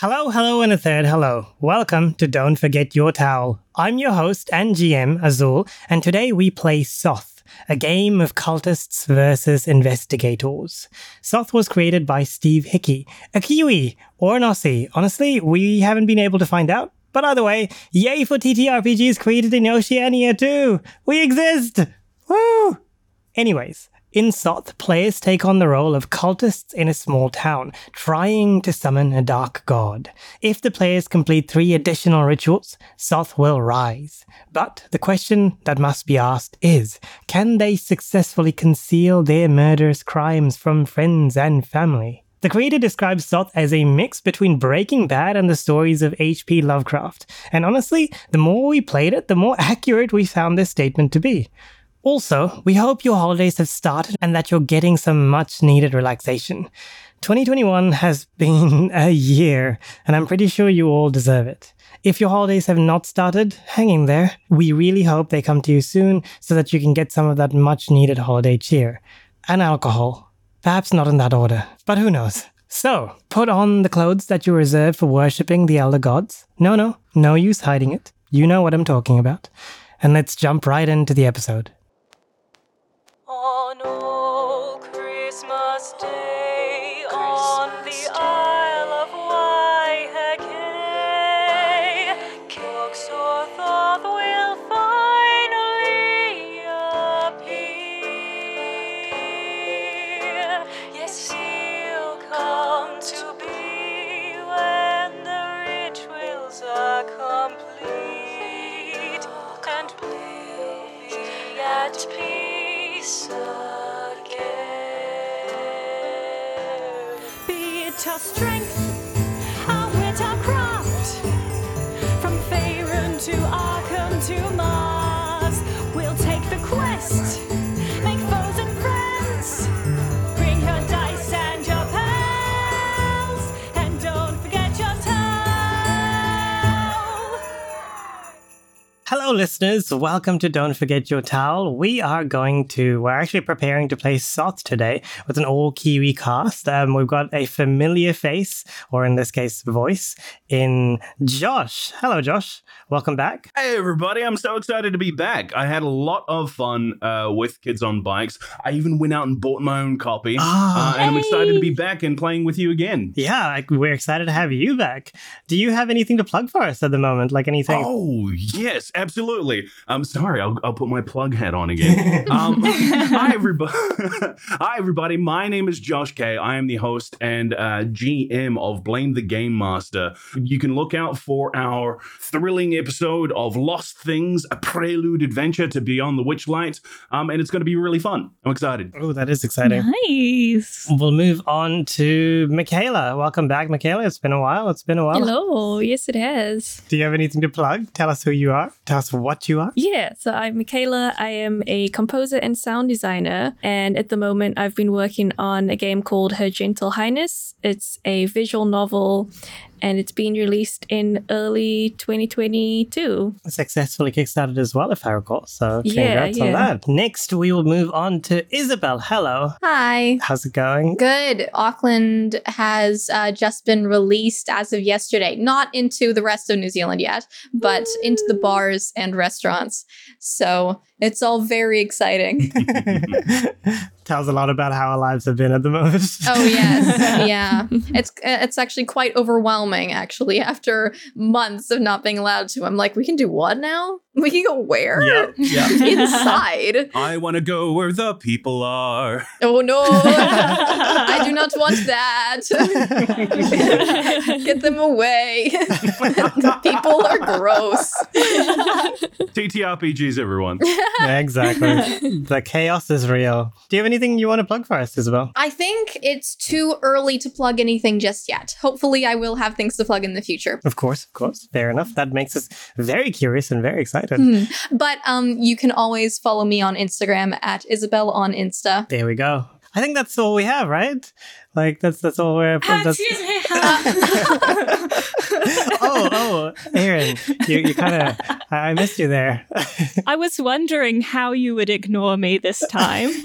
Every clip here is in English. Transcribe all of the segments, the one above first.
Hello, hello, and a third hello. Welcome to Don't Forget Your Towel. I'm your host and GM, Azul, and today we play Soth, a game of cultists versus investigators. Soth was created by Steve Hickey, a Kiwi or an Aussie. Honestly, we haven't been able to find out. But either way, yay for TTRPGs created in Oceania too! We exist! Woo! Anyways, in Soth, players take on the role of cultists in a small town, trying to summon a dark god. If the players complete three additional rituals, Soth will rise. But the question that must be asked is can they successfully conceal their murderous crimes from friends and family? The creator describes Soth as a mix between Breaking Bad and the stories of H.P. Lovecraft. And honestly, the more we played it, the more accurate we found this statement to be. Also, we hope your holidays have started and that you're getting some much needed relaxation. 2021 has been a year, and I'm pretty sure you all deserve it. If your holidays have not started, hang in there. We really hope they come to you soon so that you can get some of that much needed holiday cheer. And alcohol. Perhaps not in that order, but who knows. So, put on the clothes that you reserve for worshipping the elder gods. No, no, no use hiding it. You know what I'm talking about. And let's jump right into the episode. On Hello, listeners. Welcome to Don't Forget Your Towel. We are going to, we're actually preparing to play Soth today with an all Kiwi cast. Um, we've got a familiar face, or in this case, voice, in Josh. Hello, Josh. Welcome back. Hey everybody, I'm so excited to be back. I had a lot of fun uh, with Kids on Bikes. I even went out and bought my own copy. Ah. uh, and I'm excited to be back and playing with you again. Yeah, like, we're excited to have you back. Do you have anything to plug for us at the moment? Like anything? Oh, yes, absolutely. I'm sorry, I'll, I'll put my plug hat on again. um, hi, everybody. hi, everybody. My name is Josh K. I am the host and uh, GM of Blame the Game Master. You can look out for our thrilling episode of Lost Things, a prelude adventure to Beyond the Witchlight. Um, and it's going to be really fun. I'm excited. Oh, that is exciting. Nice. We'll move on to Michaela. Welcome back, Michaela. It's been a while. It's been a while. Hello. Yes, it has. Do you have anything to plug? Tell us who you are. Tell us what you are. Yeah, so I'm Michaela. I am a composer and sound designer. And at the moment, I've been working on a game called Her Gentle Highness. It's a visual novel and it's being released in early 2022. Successfully kickstarted as well, if I recall. So Yeah, congrats on yeah. that. Next, we will move on to Isabel. Hello. Hi. How's it going? Good. Auckland has uh, just been released as of yesterday. Not into the rest of New Zealand yet, but into the bars and restaurants. So it's all very exciting. Tells a lot about how our lives have been at the moment. oh yes, yeah. It's it's actually quite overwhelming. Actually, after months of not being allowed to, I'm like, we can do what now? We can go where? Yeah, yep. Inside. I want to go where the people are. Oh no! I do not want that. Get them away. People are gross. TTRPGs, everyone. Yeah, exactly. the chaos is real. Do you have anything you want to plug for us, Isabel? I think it's too early to plug anything just yet. Hopefully, I will have things to plug in the future. Of course, of course. Fair enough. That makes us very curious and very excited. Hmm. But um, you can always follow me on Instagram at Isabel on Insta. There we go. I think that's all we have, right? Like that's that's all we're. Ah, That's... Excuse me. oh, oh, Erin, you, you kind of, I I missed you there. I was wondering how you would ignore me this time.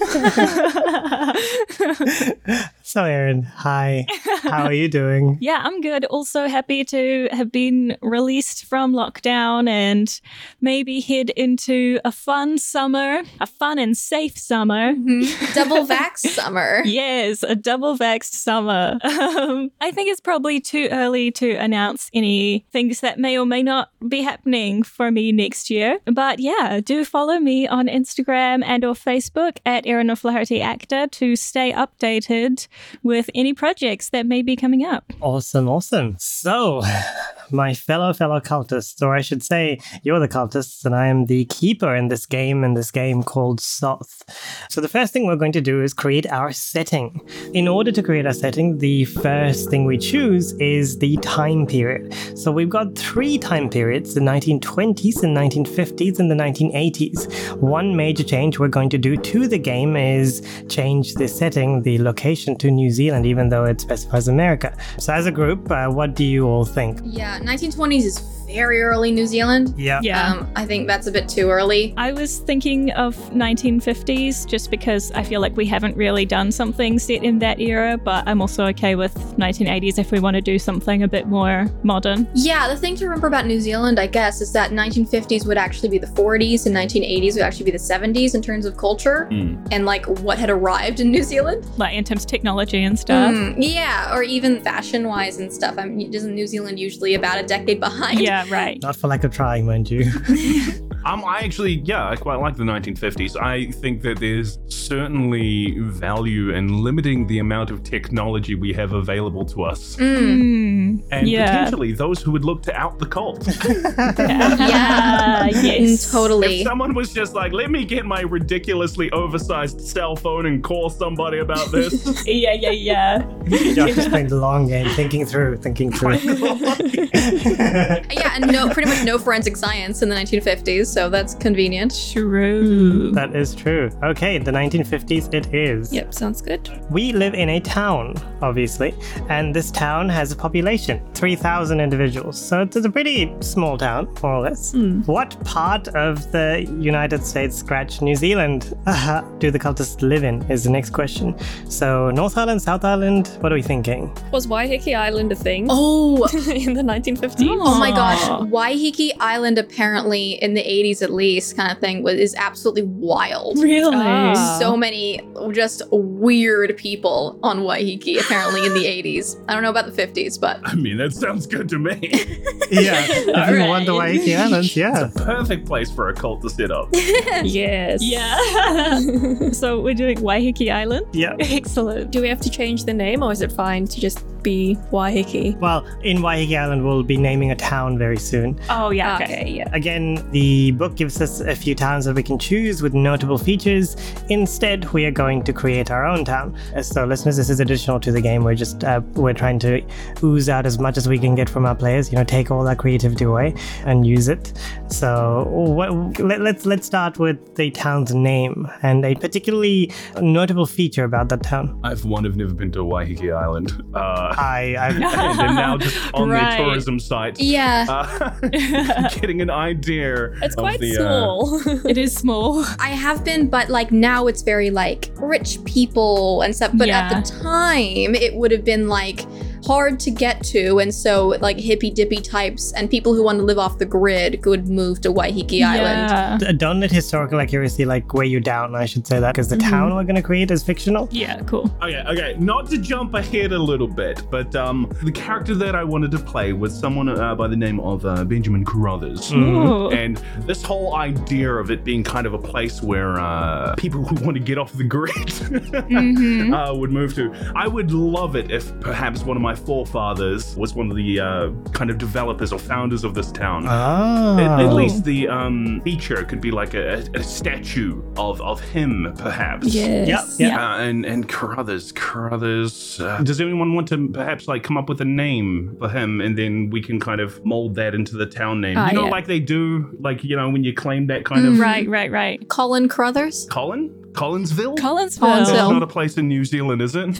so, Erin, hi. How are you doing? yeah, I'm good. Also happy to have been released from lockdown and maybe head into a fun summer, a fun and safe summer. Mhm. Double vax summer. Yes, a double vexed summer. Um, I think it's probably too early to announce any things that may or may not be happening for me next year. But yeah, do follow me on Instagram and or Facebook at Erin O'Flaherty Actor to stay updated with any projects that may be coming up. Awesome, awesome. So, my fellow fellow cultists, or I should say, you're the cultists, and I am the keeper in this game, in this game called Soth. So the first thing we're going to do is create our setting. In order to create our setting, the first thing we choose is the time period. So we've got three time periods: the 1920s, the 1950s, and the 1980s. One major change we're going to do to the game is change the setting, the location to New Zealand, even though it specifies America. So as a group, uh, what do you all think? Yeah, 1920s is very early New Zealand. Yeah. Yeah. Um, I think that's a bit too early. I was thinking of 1950s just because I feel like we haven't really done something set in that era, but I'm also okay with 1980s if we want to do something a bit more modern. Yeah, the thing to remember about New Zealand, I guess, is that 1950s would actually be the 40s and 1980s would actually be the 70s in terms of culture Mm. and like what had arrived in New Zealand. Like in terms of technology and stuff. Mm, yeah, or even fashion wise and stuff. I mean, isn't New Zealand usually about a decade behind? Yeah, right. Not for lack of trying, mind you. Um, I actually, yeah, I quite like the 1950s. I think that there's certainly value in limiting the amount of technology we have available to us, Mm. Mm, and yeah. potentially those who would look to out the cult. yeah. yes. Mm, Totally. if someone was just like, "Let me get my ridiculously oversized cell phone and call somebody about this," Yeah, yeah, yeah. Josh is playing the long game, thinking through, thinking through. Yeah, and no, pretty much no forensic science in the 1950s, so that's convenient. True. that is true. Okay, the 1950s it is. Yep, sounds good. We live in a town, obviously, and this town has a population 3,000 individuals. So it's a pretty small town, more or less. What part of the United States, scratch New Zealand, uh, do the cultists live in? Is the next question. So, North Island, South Island, what are we thinking? Was Waiheke Island a thing Oh, in the 1950s? Oh my Aw. Gosh, Waiheke Island apparently in the 80s at least kind of thing was is absolutely wild. Really? So many just weird people on Waiheke apparently in the 80s. I don't know about the 50s, but I mean, that sounds good to me. Yeah, if you wonder why Waiheke Islands, yeah. Perfect place for a cult to set up. yes. Yeah. so we're doing Waiheke Island? Yeah. Excellent. Do we have to change the name or is it fine to just be Waiheke? Well, in Waiheke Island, we'll be naming a town very soon. Oh, yeah. Okay. Okay, yeah. Again, the book gives us a few towns that we can choose with notable features. Instead, we are going to create our own town. Uh, So, listeners, this is additional to the game. We're just uh, we're trying to ooze out as much as we can get from our players. You know, take all that creativity away and use it. So, what, let, let's let's start with the town's name and a particularly notable feature about that town. I've one have never been to Waiheke Island. Uh, I, I've, and they're now just on Right. their tourism site. yeah, Uh, getting an idea. It's quite the, uh, small. It is small. I have been, but like now it's very like rich people and stuff. But at the time, it would have been like hard to get to, and so like hippy dippy types and people who want to live off the grid could move to Waiheke Island. Yeah. D- Don't let historical accuracy like weigh you down. I should say that because the town we're going to create is fictional. Yeah, cool. Okay, okay. Not to jump ahead a little bit, but um, the character that I wanted to play was someone uh, by the name of uh, Benjamin Carruthers. Ooh. And this whole idea of it being kind of a place where uh, people who want to get off the grid Mhm. uh, would move to. I would love it if perhaps one of my forefathers was one of the uh, kind of developers or founders of this town. Oh. At, at least the um, feature could be like a, a statue of, of him, perhaps. yes. Yep, yep. Uh, and and Carruthers, Carruthers. Uh, does anyone want to perhaps like come up with a name for him, and then we can kind of mold that into the town name? Ah, you know, yeah. like they do, like you know, when you claim that kind of Right, right, right. Colin Carruthers. Colin, Collinsville. Collinsville. That's Collinsville. not a place in New Zealand, is it?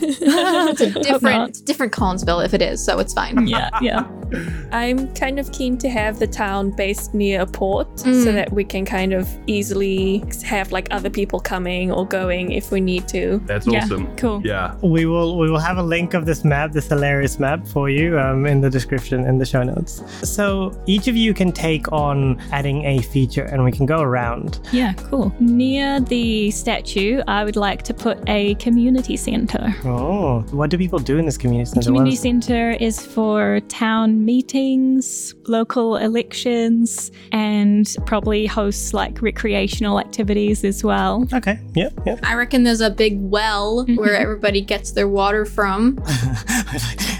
It's a different, it's different Collinsville if it is, so it's fine. Yeah, yeah. I'm kind of keen to have the town based near a port Mm. so that we can kind of easily have like other people coming or going if we need to. That's Yeah, awesome. cool. Yeah. We will we will have a link of this map, this hilarious map, for you um, in the description in the show notes. So each of you can take on adding a feature, and we can go around. Yeah, cool. Near the statue, I would like to put a community center. Oh, what do people do in this community center? Community What's- center is for town meetings, local elections, and probably hosts like recreational activities as well. Okay. Yep. Yep. I reckon there's a big well mm-hmm. where everybody gets their water from.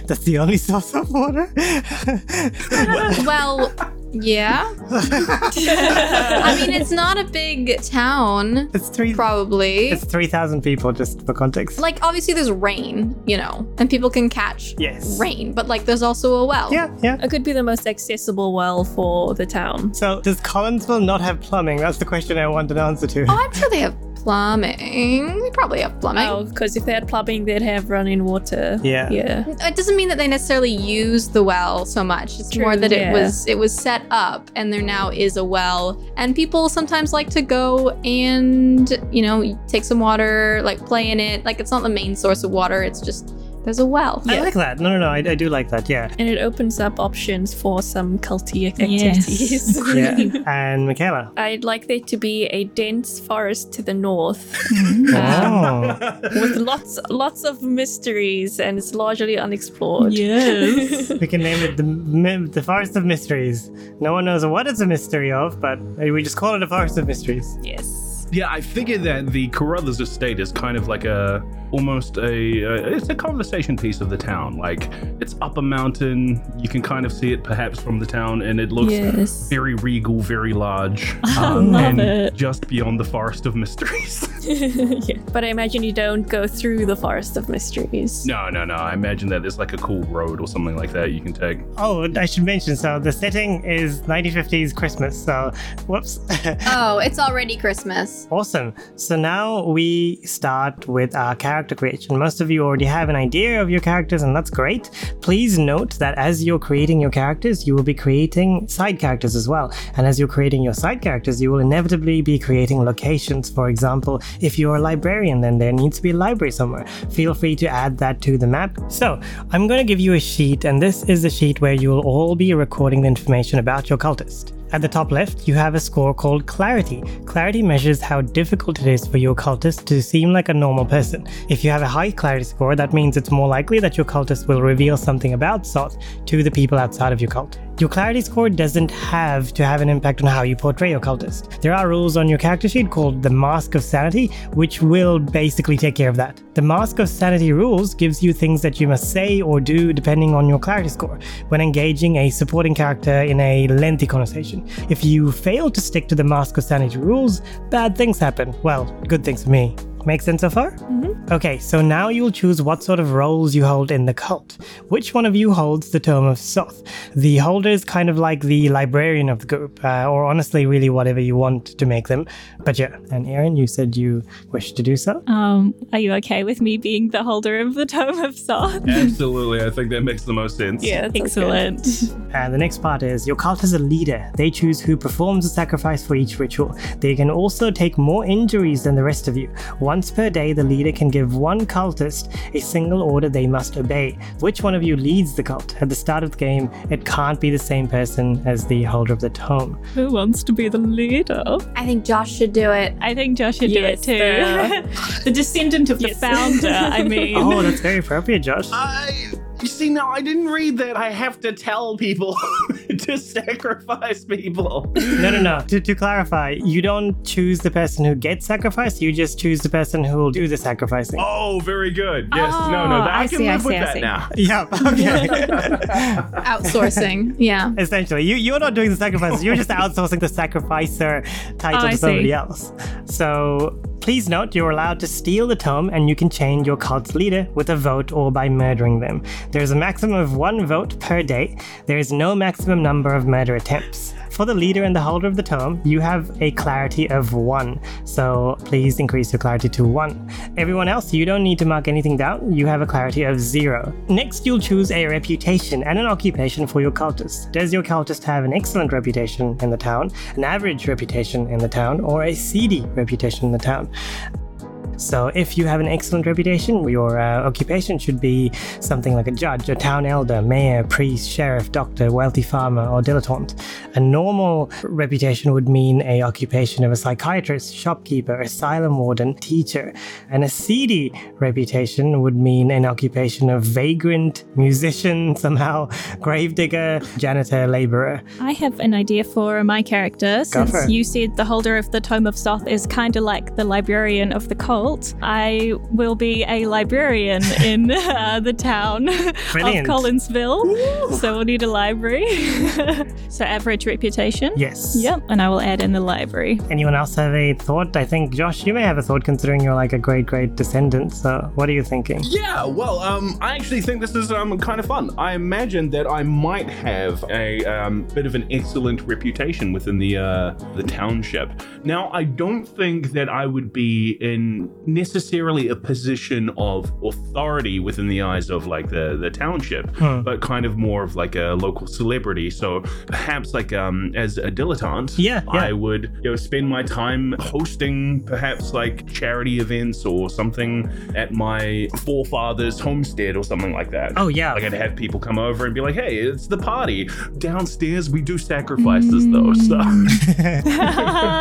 That's the only source of water. Well, yeah. I mean, it's not a big town, it's three. probably. It's three thousand people, just for context. like, obviously, there's rain, you know, and people can catch Yes. rain, but like, there's also a well. Yeah. Yeah. It could be the most accessible well for the town. So does Collinsville not have plumbing? That's the question I want an answer to. Oh, I'm sure they have plumbing. They probably have plumbing. Oh, because if they had plumbing, they'd have running water. Yeah. Yeah. It doesn't mean that they necessarily use the well so much. It's more that yeah. it was it was set up and there now is a well. And people sometimes like to go and, you know, take some water, like play in it. Like it's not the main source of water, it's just there's a well. I like that. No, no, no. I, I do like that. Yeah. And it opens up options for some culty Yes. activities. Yeah. and Michaela. I'd like there to be a dense forest to the north uh, Oh. with lots lots of mysteries and it's largely unexplored. Yes. we can name it the the Forest of Mysteries. No one knows what it's a mystery of, but eh, we just call it a Forest of Mysteries. yes. Yeah, I figured that the Carruthers estate is kind of like a almost a uh, it's a conversation piece of the town. Like it's up a mountain, you can kind of see it perhaps from the town, and it looks Yes. very regal, very large, love and it. just beyond the forest of mysteries. yeah. But I imagine you don't go through the forest of mysteries. no, no, no. I imagine that there's like a cool road or something like that you can take. Oh, I should mention. So the setting is 1950s Christmas. So, whoops. Oh, it's already Christmas. Awesome. So now we start with our character creation. Most of you already have an idea of your characters, and that's great. Please note that as you're creating your characters, you will be creating side characters as well. And as you're creating your side characters, you will inevitably be creating locations. For example, if you're a librarian, then there needs to be a library somewhere. Feel free to add that to the map. So I'm going to give you a sheet, and this is the sheet where you will all be recording the information about your cultist. At the top left, you have a score called Clarity. Clarity measures how difficult it is for your cultist to seem like a normal person. If you have a high Clarity score, that means it's more likely that your cultist will reveal something about Soth to the people outside of your cult. Your Clarity score doesn't have to have an impact on how you portray your cultist. There are rules on your character sheet called the Mask of Sanity, which will basically take care of that. The Mask of Sanity rules gives you things that you must say or do depending on your Clarity score when engaging a supporting character in a lengthy conversation. If you fail to stick to the Mask of Sanity rules, bad things happen. Well, good things for me. Make sense so far? Mm-hmm. Okay, so now you'll choose what sort of roles you hold in the cult. Which one of you holds the Tome of Soth? The holder is kind of like the librarian of the group, uh, or honestly, really whatever you want to make them. But yeah, and Erin, you said you wish to do so? Um, are you okay with me being the holder of the Tome of Soth? Absolutely, I think that makes the most sense. Yeah, that sounds good. Excellent. And the next part is your cult has a leader. They choose who performs the sacrifice for each ritual. They can also take more injuries than the rest of you. Once per day, the leader can give one cultist a single order they must obey. Which one of you leads the cult? At the start of the game, it can't be the same person as the holder of the tome. Who wants to be the leader? I think Josh should do it. I think Josh should Yes, do it too. the descendant of the Yes. founder, I mean. Oh, that's very appropriate, Josh. I you see no, I didn't read that. I have to tell people to sacrifice people. No, no, no. To, to clarify, you don't choose the person who gets sacrificed, you just choose the person who will do the sacrificing. Oh, very good. Yes, no, no, Oh, that, I, I can see, I live see, with I that see. now. Yeah, okay. Outsourcing. yeah. Essentially, you, you're not doing the sacrifices, you're just outsourcing the sacrificer title Oh, to somebody see. else. So please note you're allowed to steal the tome and you can change your cult's leader with a vote or by murdering them. There's a maximum of one vote per day. There is no maximum number of murder attempts. for the leader and the holder of the tome, you have a clarity of one. So please increase your clarity to one. Everyone else, you don't need to mark anything down. You have a clarity of zero. Next, you'll choose a reputation and an occupation for your cultist. Does your cultist have an excellent reputation in the town, an average reputation in the town, or a seedy reputation in the town? So, if you have an excellent reputation, your uh, occupation should be something like a judge, a town elder, mayor, priest, sheriff, doctor, wealthy farmer, or dilettante. A normal reputation would mean a occupation of a psychiatrist, shopkeeper, asylum warden, teacher. And a seedy reputation would mean an occupation of vagrant, musician, somehow gravedigger, janitor, laborer. I have an idea for my character. Go for Since it. you said the holder of the Tome of Soth is kind of like the librarian of the cult, I will be a librarian in uh, the town Brilliant. of Collinsville. So we'll need a library. so average reputation. Yes. Yep, and I will add in the library. Anyone else have a thought? I think, Josh, you may have a thought considering you're like a great, great descendant. So, what are you thinking? Yeah, well, um, I actually think this is um kind of fun. I imagine that I might have a um, bit of an excellent reputation within the uh, the township. Now, I don't think that I would be in necessarily a position of authority within the eyes of like the the township, Hmm. but kind of more of like a local celebrity. So perhaps like um as a dilettante, Yeah, yeah. I would you know spend my time hosting perhaps like charity events or something at my forefathers' homestead or something like that. Oh, yeah. Like I'd have people come over and be like, "Hey, it's the party downstairs. We do sacrifices though." So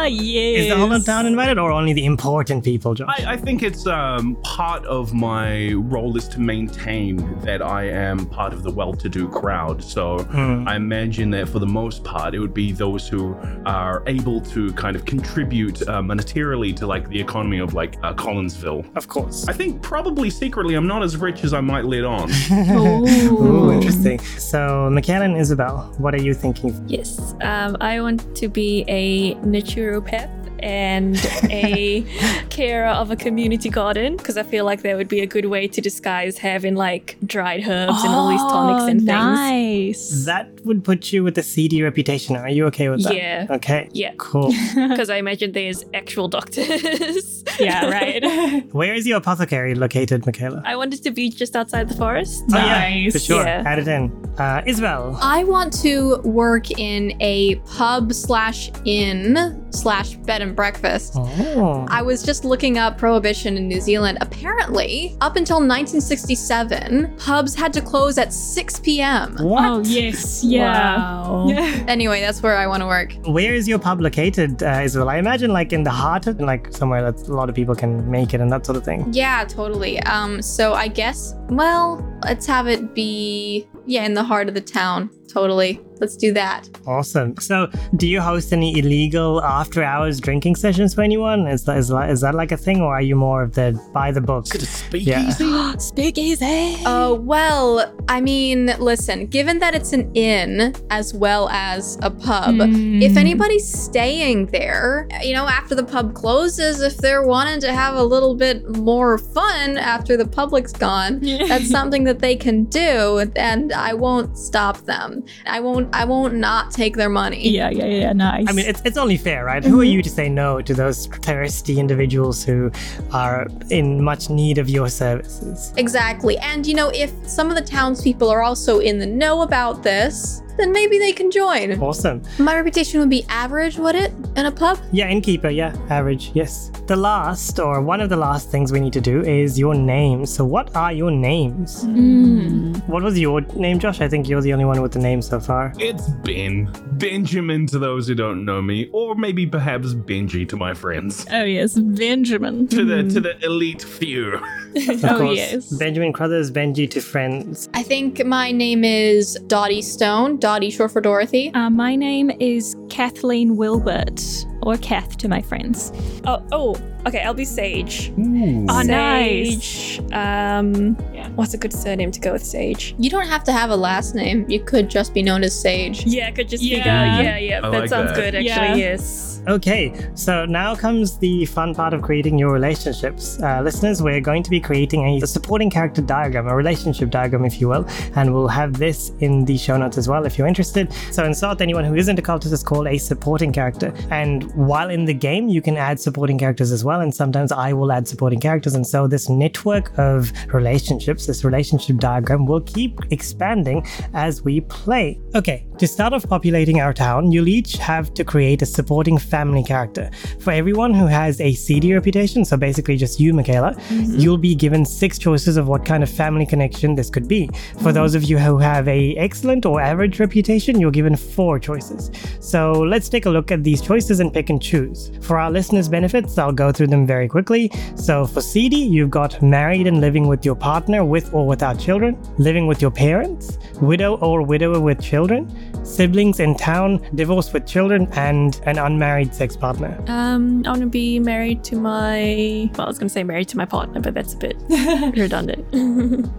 yes. Is the whole town invited or only the important people, Josh? I, I think it's um, part of my role is to maintain that I am part of the well-to-do crowd. So Hmm. I imagine that for the most part, it would be those who are able to kind of contribute uh, monetarily to like the economy of like uh, Collinsville. of course. I think probably secretly I'm not as rich as I might let on. Ooh, interesting. So, Michaela and Isabel, what are you thinking? Yes, um, I want to be a naturopath and a carer of a community garden because I feel like that would be a good way to disguise having like dried herbs and all these tonics and things. Nice. That would put you with a seedy reputation. Are you okay with that? Yeah. Okay. Yeah, Cool. because I imagine there's actual doctors. yeah, right. Where is your apothecary located, Michaela? I wanted to be just outside the forest. Oh, yeah, for sure. Yeah. Add it in. Uh, Isabel. I want to work in a pub slash inn slash bed and breakfast. Oh. I was just looking up prohibition in New Zealand. Apparently, up until 1967, pubs had to close at 6 p.m. What? Oh, yes. Yeah. Wow. Anyway, that's where I want to work. Where is your pub located, uh, Isabel? I imagine like in the heart of like somewhere that a lot of people can make it and that sort of thing. Yeah, totally. Um, so I guess, well, let's have it be, yeah, in the heart of the town. Totally. Let's do that. Awesome. So, do you host any illegal after-hours drinking sessions for anyone? Is that is that, is that like a thing, or are you more of the by the book? Yeah. Speakeasy. Uh, well, I mean, listen, given that it's an inn as well as a pub, if anybody's staying there, you know, after the pub closes, if they're wanting to have a little bit more fun after the public's gone, that's something that they can do, and I won't stop them. I won't. I won't not take their money. Yeah, yeah, yeah. Nice. I mean, it's, it's only fair, right? Who are mm-hmm. you to say no to those thirsty individuals who are in much need of your services? Exactly. And you know, if some of the townspeople are also in the know about this, then maybe they can join. Awesome. My reputation would be average, would it? In a pub? Yeah, innkeeper, yeah, average, yes. The last, or one of the last things we need to do is your names. So, what are your names? Hmm. What was your name, Josh? I think you're the only one with the name so far. It's Ben. Benjamin to those who don't know me, or maybe perhaps Benji to my friends. oh, yes. Benjamin. To the to the hmm. elite few. Of Oh, course, yes. Benjamin Carruthers, Benji to friends. I think my name is Dottie Stone. Dottie short for Dorothy. Uh, my name is Kathleen Wilbert, or Kath to my friends. Oh, oh, okay. I'll be Sage. Oh, nice. Sage. Um, what's a good surname to go with Sage? You don't have to have a last name. You could just be known as Sage. Yeah, it could just Yeah. be go. Yeah, yeah. I that like sounds that. good. Actually, Yeah. yes. Okay, so now comes the fun part of creating your relationships. Uh, listeners, we're going to be creating a supporting character diagram, a relationship diagram, if you will, and we'll have this in the show notes as well if you're interested. So in Soth, anyone who isn't a cultist is called a supporting character. And while in the game, you can add supporting characters as well, and sometimes I will add supporting characters. And so this network of relationships, this relationship diagram, will keep expanding as we play. Okay, to start off populating our town, you'll each have to create a supporting family character. For everyone who has a seedy reputation, so basically just you, Michaela, mm-hmm. you'll be given six choices of what kind of family connection this could be. For mm-hmm. those of you who have a excellent or average reputation, you're given four choices. So let's take a look at these choices and pick and choose. For our listeners' benefits, I'll go through them very quickly. So for seedy, you've got married and living with your partner with or without children, living with your parents, widow or widower with children, siblings in town, divorced with children, and an unmarried sex partner. Um, I want to be married to my. Well, I was going to say married to my partner, but that's a bit redundant.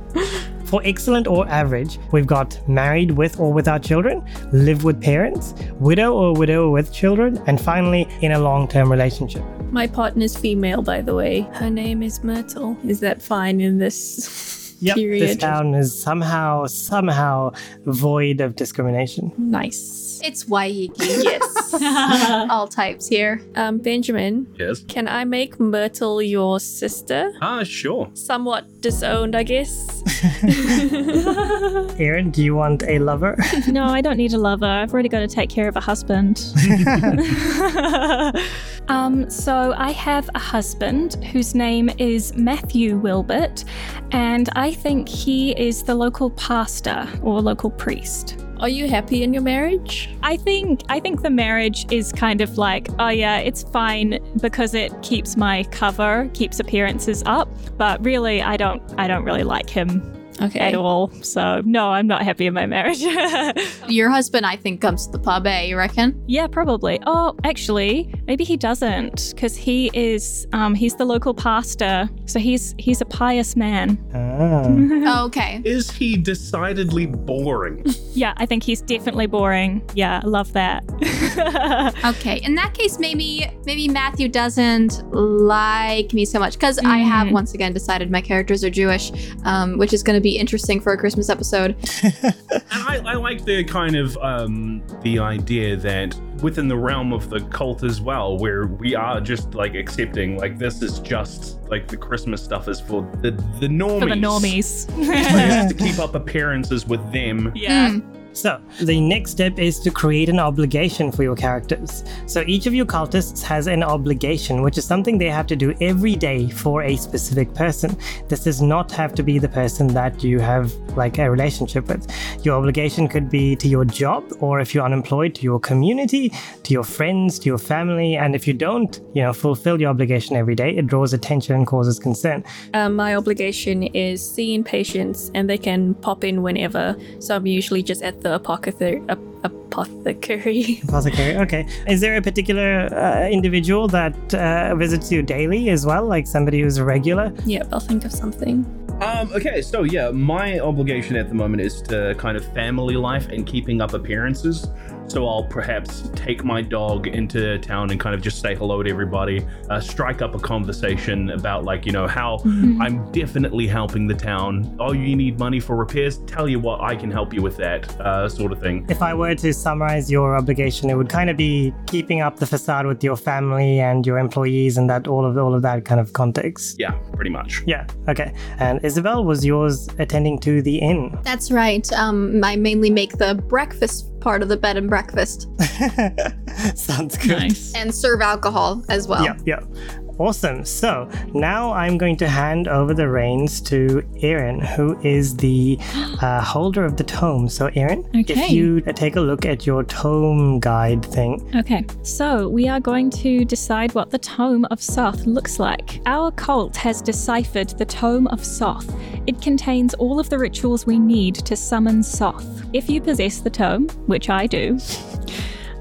For excellent or average, we've got married with or without children, live with parents, widow or widower with children, and finally in a long term relationship. my partner's female, by the way. Her name is Myrtle. Is that fine in this Yep, this town is somehow, somehow void of discrimination. Nice. It's Waiheke. Yes. All types here. um, Benjamin, Yes. can I make Myrtle your sister? Ah, sure. Somewhat disowned, I guess. Erin, do you want a lover? no, I don't need a lover. I've already got to take care of a husband. um, so I have a husband whose name is Matthew Wilbert, and I think he is the local pastor or local priest. Are you happy in your marriage? I think I think the marriage is kind of like, oh yeah, it's fine because it keeps my cover, keeps appearances up, but really I don't I don't really like him Okay. at all. So no, I'm not happy in my marriage. Your husband, I think, comes to the pub, eh? You reckon? yeah, probably. Oh, actually, maybe he doesn't because he is um he's the local pastor. So he's he's a pious man. Ah. Oh, okay. Is he decidedly boring? Yeah, I think he's definitely boring. Yeah, I love that. Okay. In that case, maybe maybe Matthew doesn't like me so much because I have Mm. once again decided my characters are Jewish, um, which is going to be interesting for a Christmas episode. And I, I like the kind of um, the idea that within the realm of the cult as well, where we are just like accepting like this is just like the Christmas stuff is for the the normies. For the normies. Like, it's to keep up appearances with them. yeah. Mm. So, the next step is to create an obligation for your characters. So, each of your cultists has an obligation, which is something they have to do every day for a specific person. This does not have to be the person that you have like a relationship with. Your obligation could be to your job, or if you're unemployed, to your community, to your friends, to your family. And if you don't, you know, fulfill your obligation every day, it draws attention and causes concern. Um, my obligation is seeing patients, and they can pop in whenever. So I'm usually just at the apothecary. Ap- apothecary. Apothecary. Okay. Is there a particular uh, individual that uh, visits you daily as well, like somebody who's a regular? yep, I'll think of something. Um, okay, so yeah, my obligation at the moment is to kind of family life and keeping up appearances. So I'll perhaps take my dog into town and kind of just say hello to everybody, uh, strike up a conversation about like you know how I'm definitely helping the town. Oh, you need money for repairs? Tell you what, I can help you with that uh, sort of thing. If I were to summarize your obligation, it would kind of be keeping up the facade with your family and your employees and that all of all of that kind of context. Yeah, pretty much. Yeah. Okay. And Isabel, was yours attending to the inn? That's right. Um, I mainly make the breakfast part of the bed and breakfast Sounds good. Nice. and serve alcohol as well. Yep, yep. Awesome. So now I'm going to hand over the reins to Erin, who is the uh, holder of the tome. So, Erin, if you take a look at your tome guide thing, Okay, so we are going to decide what the Tome of Soth looks like. Our cult has deciphered the Tome of Soth. It contains all of the rituals we need to summon Soth. If you possess the tome, which I do,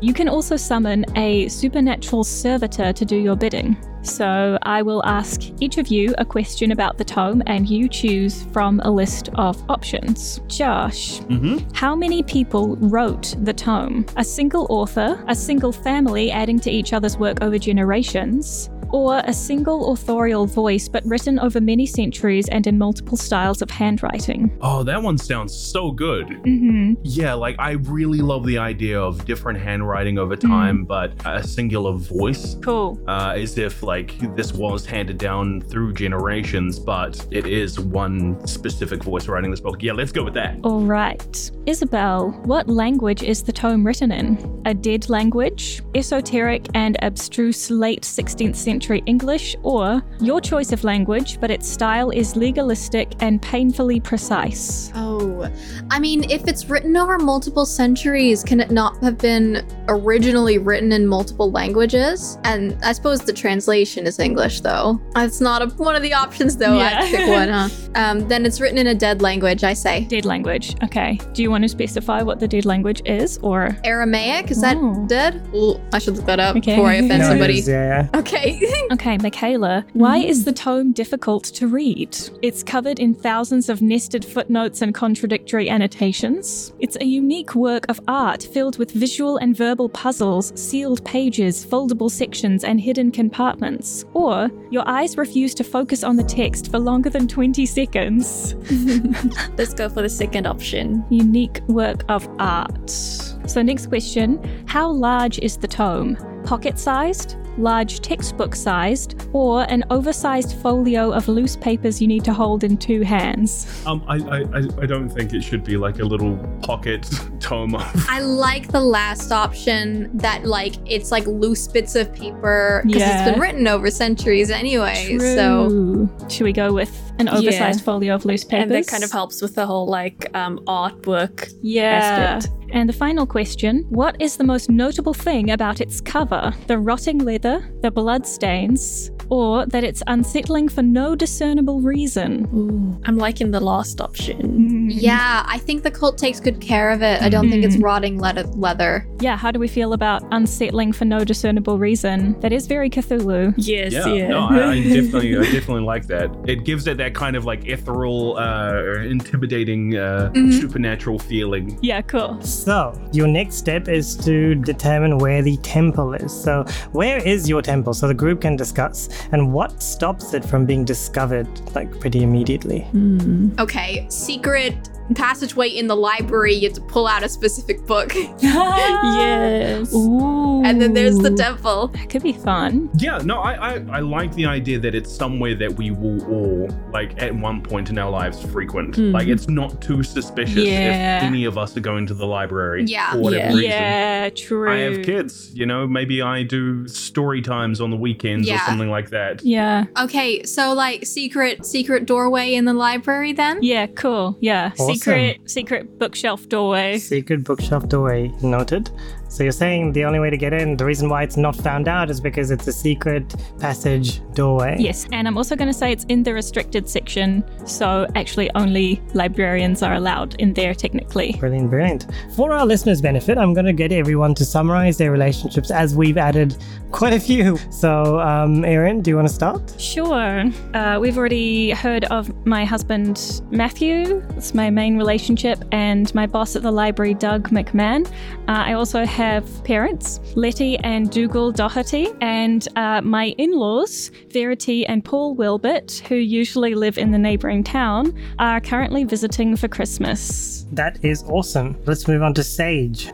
you can also summon a supernatural servitor to do your bidding. So I will ask each of you a question about the tome, and you choose from a list of options. Josh, Mm-hmm. how many people wrote the tome? A single author, a single family adding to each other's work over generations, or a single authorial voice but written over many centuries and in multiple styles of handwriting? Oh, that one sounds so good. Mm-hmm. Yeah, like I really love the idea of different handwriting over time, but a singular voice. Cool. Uh, as if like this was handed down through generations, but it is one specific voice writing this book. Yeah, let's go with that. All right. Isabel, what language is the tome written in? A dead language, esoteric and abstruse late 16th century English, or your choice of language, but its style is legalistic and painfully precise? Oh, I mean, if it's written over multiple centuries, can it not have been originally written in multiple languages? And I suppose the translation is English, though. That's not a, one of the options, though. I have pick one, huh? Um, then it's written in a dead language, I say. Dead language. Okay. Do you want to specify what the dead language is, or? Aramaic? Is that Oh. dead? Ooh, I should look that up Okay. before I offend No, somebody. is, yeah. Okay. Okay, Michaela, why is the tome difficult to read? It's covered in thousands of nested footnotes and contradictory annotations. It's a unique work of art filled with visual and verbal puzzles, sealed pages, foldable sections, and hidden compartments. Or your eyes refuse to focus on the text for longer than 20 seconds. Let's go for the second option. Unique work of art. So, next question How large is the tome? Pocket sized, large textbook sized, or an oversized folio of loose papers you need to hold in two hands? Um, I, I, I- I don't think it should be like a little pocket tome of. I like the last option that, like, it's like loose bits of paper because Yeah. it's been written over centuries anyway. So. Should we go with an Yeah. oversized folio of loose papers? And that kind of helps with the whole like um, artwork Yeah. aspect. And the final question What is the most notable thing about its cover? The rotting leather, the blood stains, or that it's unsettling for no discernible reason? Ooh, I'm liking the last option. Yeah, I think the cult takes good care of it. I don't think it's rotting leather. leather. Yeah, how do we feel about unsettling for no discernible reason? That is very Cthulhu. Yes, Yeah, yeah. no, I, I definitely, I definitely like that. It gives it that kind of like ethereal, uh, intimidating, uh, supernatural feeling. Yeah, cool. So, your next step is to determine where the temple is. So, where is your temple? So the group can discuss, and what stops it from being discovered like pretty immediately. Hmm. Okay, secret passageway in the library. You have to pull out a specific book, yes. Ooh. and then there's the temple. That could be fun. Yeah, no, I, I, I like the idea that it's somewhere that we will all, like, at one point in our lives frequent. Hmm. Like, it's not too suspicious Yeah. if any of us are going to the library Yeah. for whatever Yeah. reason. Yeah, true. I have kids, you know, maybe I do story times on the weekends or something like that. Yeah. Okay, so like secret secret doorway in the library then? Yeah, cool. Yeah. Awesome. Secret secret bookshelf doorway. Secret bookshelf doorway noted. So you're saying the only way to get in, the reason why it's not found out is because it's a secret passage doorway. Yes, and I'm also going to say it's in the restricted section, so actually only librarians are allowed in there technically. Brilliant, brilliant. For our listeners' benefit, I'm going to get everyone to summarize their relationships as we've added quite a few. So, um, Erin, do you want to start? Sure. Uh, we've already heard of my husband Matthew. It's my main relationship, and my boss at the library, Doug McMahon. Uh, I also have parents, Letty and Dougal Doherty, and uh, my in-laws, Verity and Paul Wilbert, who usually live in the neighbouring town, are currently visiting for Christmas. That is awesome. Let's move on to Sage.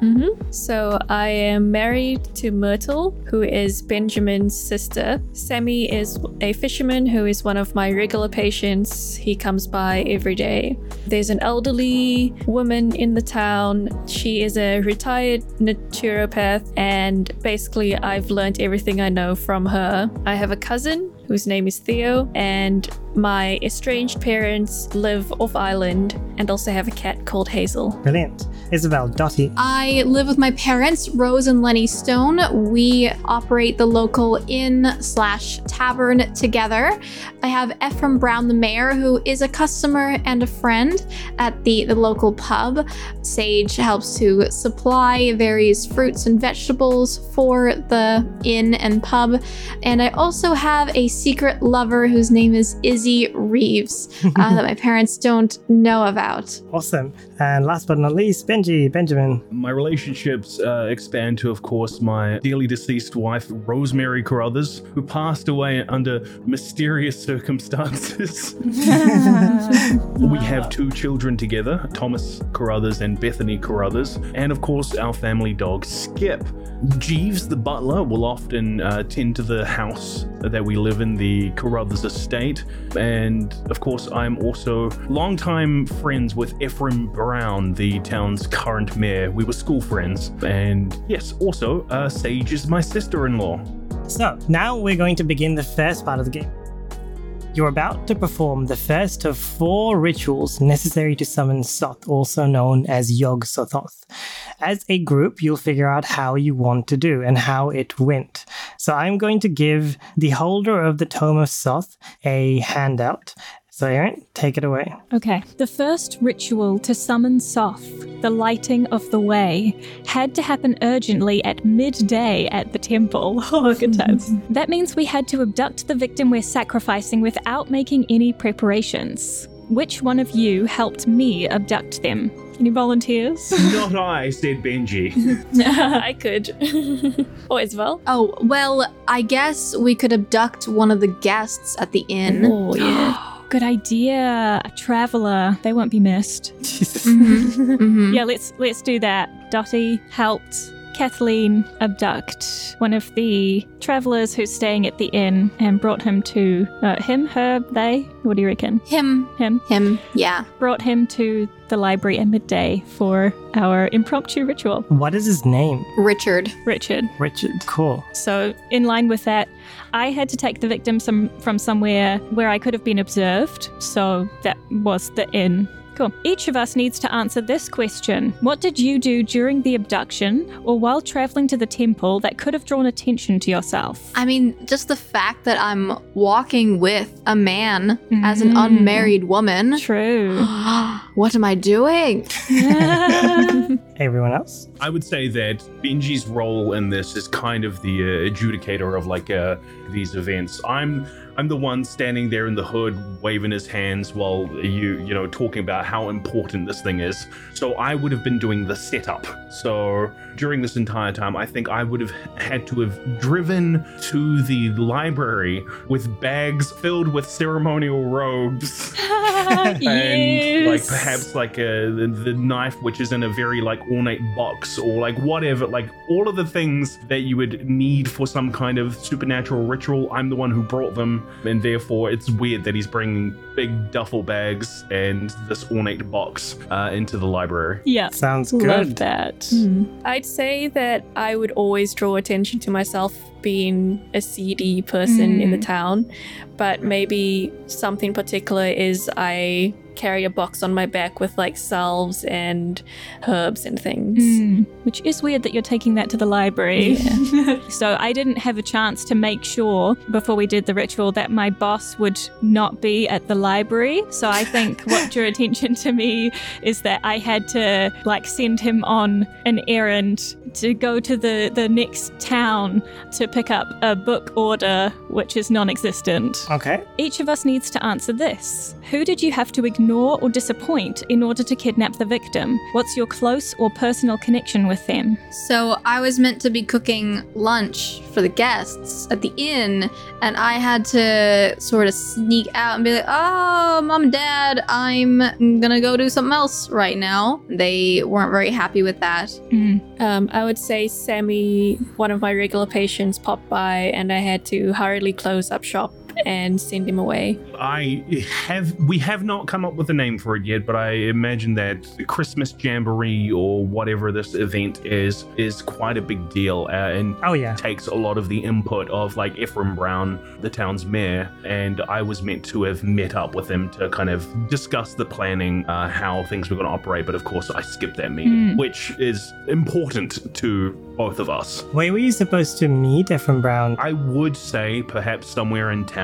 So I am married to Myrtle, who is Benjamin's sister. Sammy is a fisherman who is one of my regular patients. He comes by every day. There's an elderly woman in the town. She is a retired naturopath, and basically, I've learned everything I know from her. I have a cousin whose name is Theo, and My estranged parents live off island and also have a cat called Hazel. Brilliant. Isabel, Dottie. I live with my parents, Rose and Lenny Stone. We operate the local inn slash tavern together. I have Ephraim Brown, the mayor, who is a customer and a friend at the, the local pub. Sage helps to supply various fruits and vegetables for the inn and pub. And I also have a secret lover whose name is Izzy Reeves uh, that my parents don't know about. Awesome. And last but not least, Benji, Benjamin. My relationships uh, expand to, of course, my dearly deceased wife, Rosemary Carruthers, who passed away under mysterious circumstances. we have two children together Thomas Carruthers and Bethany Carruthers, and of course, our family dog, Skip. Jeeves, the butler, will often uh, tend to the house that we live in, the Carruthers estate. And of course, I'm also longtime friends with Ephraim Brown, the town's current mayor. We were school friends. And yes, also, uh, Sage is my sister in law. So, now we're going to begin the first part of the game. You're about to perform the first of four rituals necessary to summon Soth, also known as Yog Sothoth. As a group, you'll figure out how you want to do and how it went. So I'm going to give the holder of the Tome of Soth a handout. So, Erin, take it away. Okay. The first ritual to summon Soth, the lighting of the way, had to happen urgently at midday at the temple. Oh, good times. that means we had to abduct the victim we're sacrificing without making any preparations. Which one of you helped me abduct them? Any volunteers? Not I, said Benji. I could. or oh, Isabel. Oh, well, I guess we could abduct one of the guests at the inn. Oh, yeah. Good idea. A traveler. They won't be missed. Mhm. Yeah, let's let's do that. Dottie helped Kathleen abduct one of the travelers who's staying at the inn and brought him to uh, him, her, they. What do you reckon? Him, Him him, yeah. brought him to the library at midday for our impromptu ritual. What is his name? Richard. Richard. Richard. Cool. So, in line with that, I had to take the victim some, from somewhere where I could have been observed. So, that was the inn. Cool. Each of us needs to answer this question What did you do during the abduction or while traveling to the temple that could have drawn attention to yourself? I mean, just the fact that I'm walking with a man as an Mm. unmarried woman. True. what am I doing? Everyone else? I would say that Benji's role in this is kind of the uh, adjudicator of like uh, these events. I'm I'm the one standing there in the hood, waving his hands while you you know talking about how important this thing is. So I would have been doing the setup. So during this entire time, I think I would have had to have driven to the library with bags filled with ceremonial robes and like perhaps like a, the, the knife which is in a very like ornate box or like whatever like all of the things that you would need for some kind of supernatural ritual i'm the one who brought them and therefore it's weird that he's bringing big duffel bags and this ornate box uh, into the library Yeah. Sounds Love good. that. I'd say that I would always draw attention to myself being a seedy person in the town, but maybe something particular is I carry a box on my back with like salves and herbs and things. Mm, which is weird that you're taking that to the library. so I didn't have a chance to make sure before we did the ritual that my boss would not be at the library. So I think what drew attention to me is that I had to like send him on an errand to go to the the next town to pick up a book order which is non-existent. Okay. Each of us needs to answer this. Who did you have to ignore or disappoint in order to kidnap the victim? What's your close or personal connection with them? So I was meant to be cooking lunch for the guests at the inn, and I had to sort of sneak out and be like, "Oh, mom and dad, I'm gonna go do something else right now." They weren't very happy with that. Um, I would say Sammy, one of my regular patients, popped by and I had to hurriedly close up shop and send him away. I have we have not come up with a name for it yet, but I imagine that Christmas jamboree or whatever this event is is quite a big deal uh, and Oh, yeah. takes a lot of the input of like Ephraim Brown, the town's mayor, and I was meant to have met up with him to kind of discuss the planning, uh, how things were going to operate. But of course, I skipped that meeting, which is important to both of us. Where were you supposed to meet Ephraim Brown? I would say perhaps somewhere in town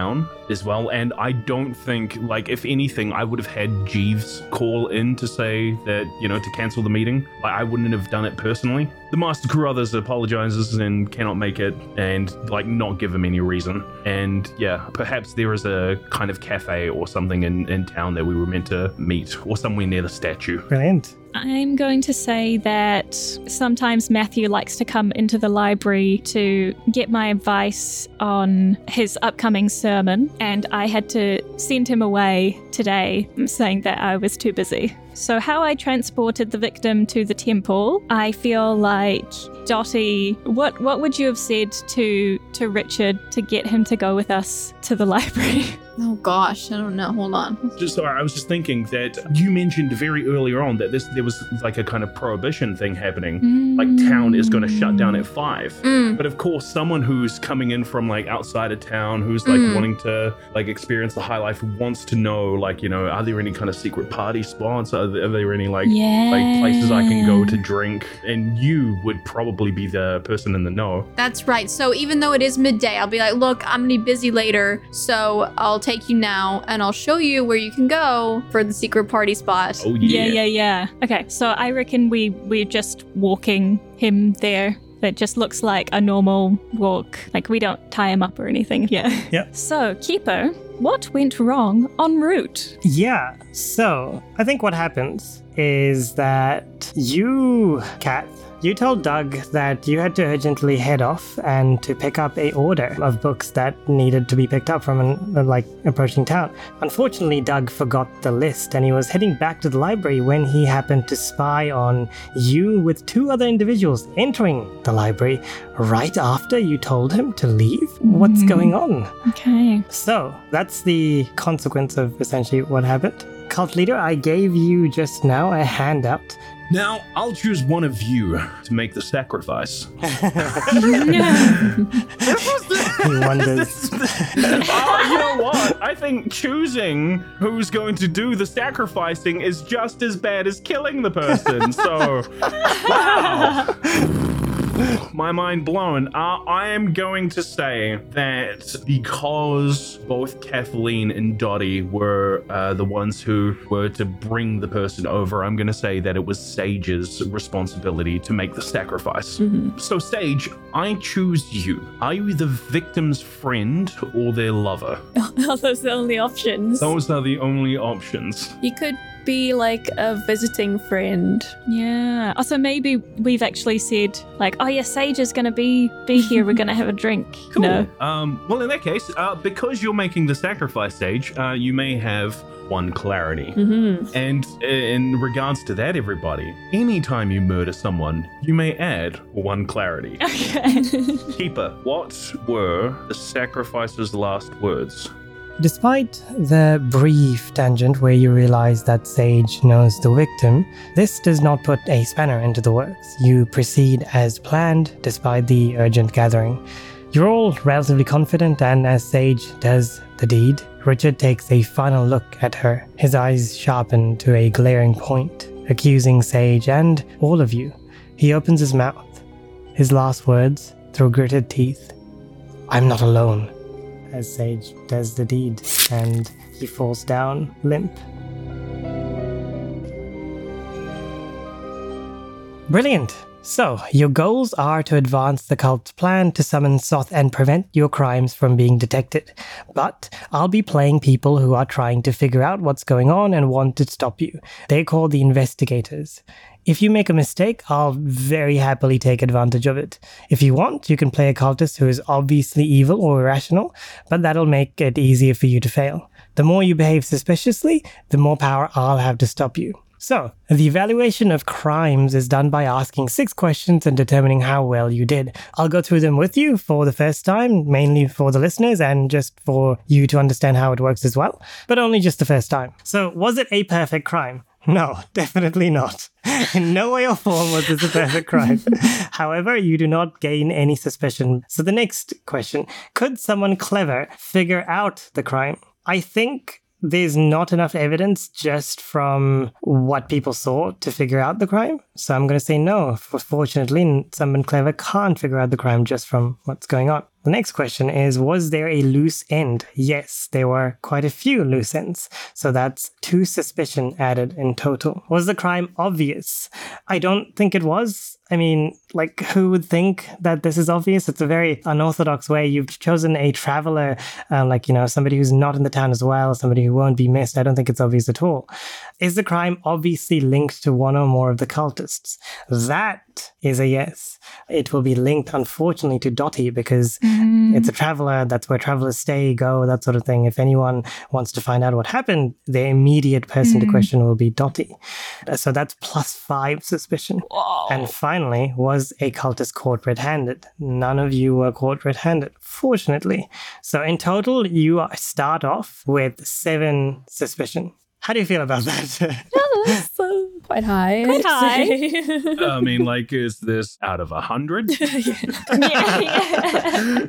as well. And I don't think, like, if anything, I would have had Jeeves call in to say that, you know, to cancel the meeting. Like, I wouldn't have done it personally. The Master Carruthers apologizes and cannot make it and, like, not give him any reason. And yeah, perhaps there is a kind of cafe or something in, in town that we were meant to meet or somewhere near the statue. Brilliant. I'm going to say that sometimes Matthew likes to come into the library to get my advice on his upcoming sermon, and I had to send him away today saying that I was too busy. So, how I transported the victim to the temple, I feel like Dottie, what what would you have said to to Richard to get him to go with us to the library? Oh gosh, I don't know. Hold on. Just sorry, I was just thinking that you mentioned very earlier on that this there was like a kind of prohibition thing happening. Like town is going to shut down at five. Mm. But of course, someone who's coming in from like outside of town, who's like Mm. wanting to like experience the high life, wants to know like you know, are there any kind of secret party spots? Are there, are there any like yeah. like places I can go to drink? And you would probably be the person in the know. That's right. So even though it is midday, I'll be like, look, I'm gonna be busy later, so I'll take you now and I'll show you where you can go for the secret party spot. Oh Yeah, yeah, yeah, yeah. Okay, so I reckon we we're just walking him there. That just looks like a normal walk. Like we don't tie him up or anything. Yeah. Yeah. So, Keeper, what went wrong en route? Yeah, so I think what happens is that you, Kat, you told Doug that you had to urgently head off and to pick up a order of books that needed to be picked up from an, like approaching town. Unfortunately, Doug forgot the list and he was heading back to the library when he happened to spy on you with two other individuals entering the library right after you told him to leave. What's Mhm. going on? Okay. So that's the consequence of essentially what happened. Cult leader, I gave you just now a handout. Now I'll choose one of you to make the sacrifice. He wonders. oh, you know what? I think choosing who's going to do the sacrificing is just as bad as killing the person. So, wow. My mind blown. Uh, I am going to say that because both Kathleen and Dottie were uh, the ones who were to bring the person over, I'm going to say that it was Sage's responsibility to make the sacrifice. So, Sage, I choose you. Are you the victim's friend or their lover? Those are those the only options? Those are the only options. You could be like a visiting friend. Yeah. Also, maybe we've actually said like, "Oh yeah, Sage is gonna be be here. We're gonna have a drink." Cool. No. Um, well, in that case, uh, because you're making the sacrifice Sage, uh, you may have one clarity. Mm-hmm. And in regards to that, everybody, anytime you murder someone, you may add one clarity. Okay. Keeper, what were the sacrifice's last words? Despite the brief tangent where you realize that Sage knows the victim, this does not put a spanner into the works. You proceed as planned despite the urgent gathering. You're all relatively confident, and as Sage does the deed, Richard takes a final look at her, his eyes sharpen to a glaring point, accusing Sage and all of you. He opens his mouth, his last words through gritted teeth I'm not alone as Sage does the deed, and he falls down limp. Brilliant! So, your goals are to advance the cult's plan to summon Soth and prevent your crimes from being detected. But I'll be playing people who are trying to figure out what's going on and want to stop you. They're called the investigators. If you make a mistake, I'll very happily take advantage of it. If you want, you can play a cultist who is obviously evil or irrational, but that'll make it easier for you to fail. The more you behave suspiciously, the more power I'll have to stop you. So, the evaluation of crimes is done by asking six questions and determining how well you did. I'll go through them with you for the first time, mainly for the listeners and just for you to understand how it works as well, but only just the first time. So, was it a perfect crime? No, definitely not. In no way or form was this a perfect crime. However, you do not gain any suspicion. So, the next question Could someone clever figure out the crime? I think there's not enough evidence just from what people saw to figure out the crime. So I'm going to say no. Fortunately, someone clever can't figure out the crime just from what's going on. The next question is Was there a loose end? Yes, there were quite a few loose ends. So that's two suspicion added in total. Was the crime obvious? I don't think it was. I mean, like, who would think that this is obvious? It's a very unorthodox way. You've chosen a traveler, uh, like, you know, somebody who's not in the town as well, somebody who won't be missed. I don't think it's obvious at all. Is the crime obviously linked to one or more of the cultists? That is a yes. It will be linked, unfortunately, to Dottie because it's a traveler. That's where travelers stay, go, that sort of thing. If anyone wants to find out what happened, the immediate person to question will be Dottie. Uh, So that's plus five suspicion. And finally, was a cultist caught red handed? None of you were caught red handed, fortunately. So in total, you start off with seven suspicion. How do you feel about that? so uh, quite high. Quite high. I mean, like, is this out of a hundred? yeah, yeah.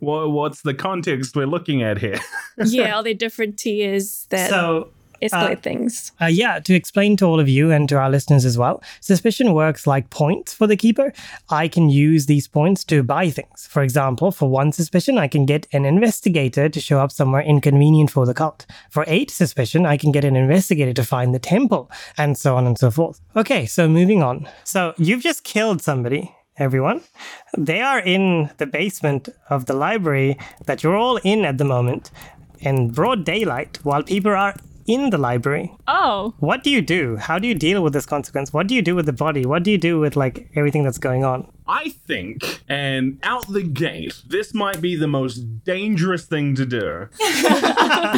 Wha- What's the context we're looking at here? yeah, all the different tiers that so escalate uh, things. Uh, yeah, to explain to all of you and to our listeners as well, suspicion works like points for the keeper. I can use these points to buy things. For example, for one suspicion, I can get an investigator to show up somewhere inconvenient for the cult. For eight suspicion, I can get an investigator to find the temple, and so on and so forth. Okay, so moving on. So you've just killed somebody. Everyone, they are in the basement of the library that you're all in at the moment, in broad daylight, while people are in the library Oh, what do you do? How do you deal with this consequence? What do you do with the body? What do you do with like everything that's going on? I think, and out the gate, this might be the most dangerous thing to do.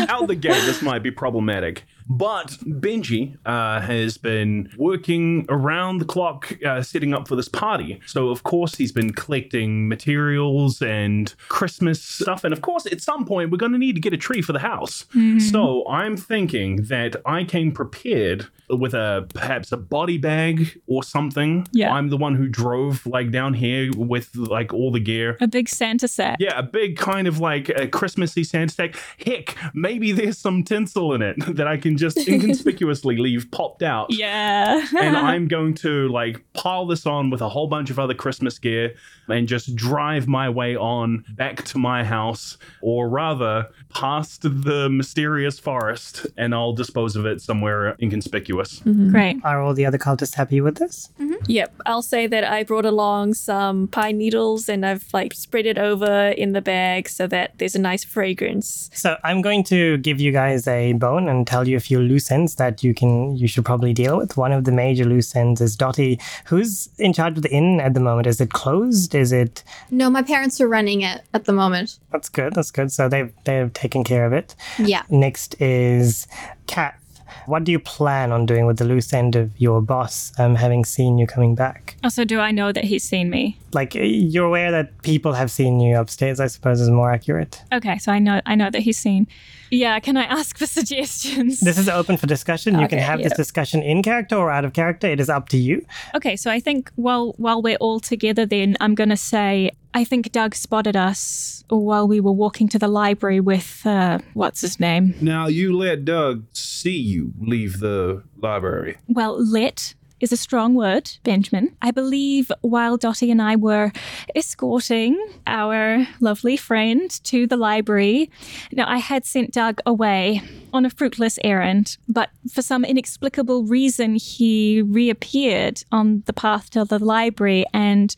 out the gate, this might be problematic. But Benji uh, has been working around the clock, uh, setting up for this party. So, of course, he's been collecting materials and Christmas stuff. And, of course, at some point, we're going to need to get a tree for the house. So, I'm thinking that I came prepared with a perhaps a body bag or something. Yeah. I'm the one who drove like down here with like all the gear. a big Santa set. Yeah, a big kind of like a Christmassy Santa stack. Heck, maybe there's some tinsel in it that I can just inconspicuously leave popped out. Yeah. and I'm going to like pile this on with a whole bunch of other Christmas gear and just drive my way on back to my house, or rather, past the mysterious forest, and I'll dispose of it somewhere inconspicuous. Mm-hmm. Great. Are all the other cultists happy with this? Mm-hmm. Yep, I'll say that I brought along some pine needles and I've like spread it over in the bag so that there's a nice fragrance. So I'm going to give you guys a bone and tell you a few loose ends that you can you should probably deal with. One of the major loose ends is Dottie. Who's in charge of the inn at the moment? Is it closed? Is it No, my parents are running it at the moment. that's good, that's good. So they've they've taken care of it. Yeah. Next is Kath. What do you plan on doing with the loose end of your boss, um, having seen you coming back? Also, do I know that he's seen me? Like you're aware that people have seen you upstairs, I suppose is more accurate. Okay, so I know I know that he's seen. Yeah, can I ask for suggestions? This is open for discussion. You can Okay, have this discussion in character or out of character. It is up to you. Okay, so I think while while we're all together, then I'm gonna say I think Doug spotted us while we were walking to the library with uh, what's his name? Now you let Doug see you leave the library. Well, lit is a strong word, Benjamin. I believe while Dottie and I were escorting our lovely friend to the library, now I had sent Doug away on a fruitless errand, but for some inexplicable reason, he reappeared on the path to the library, and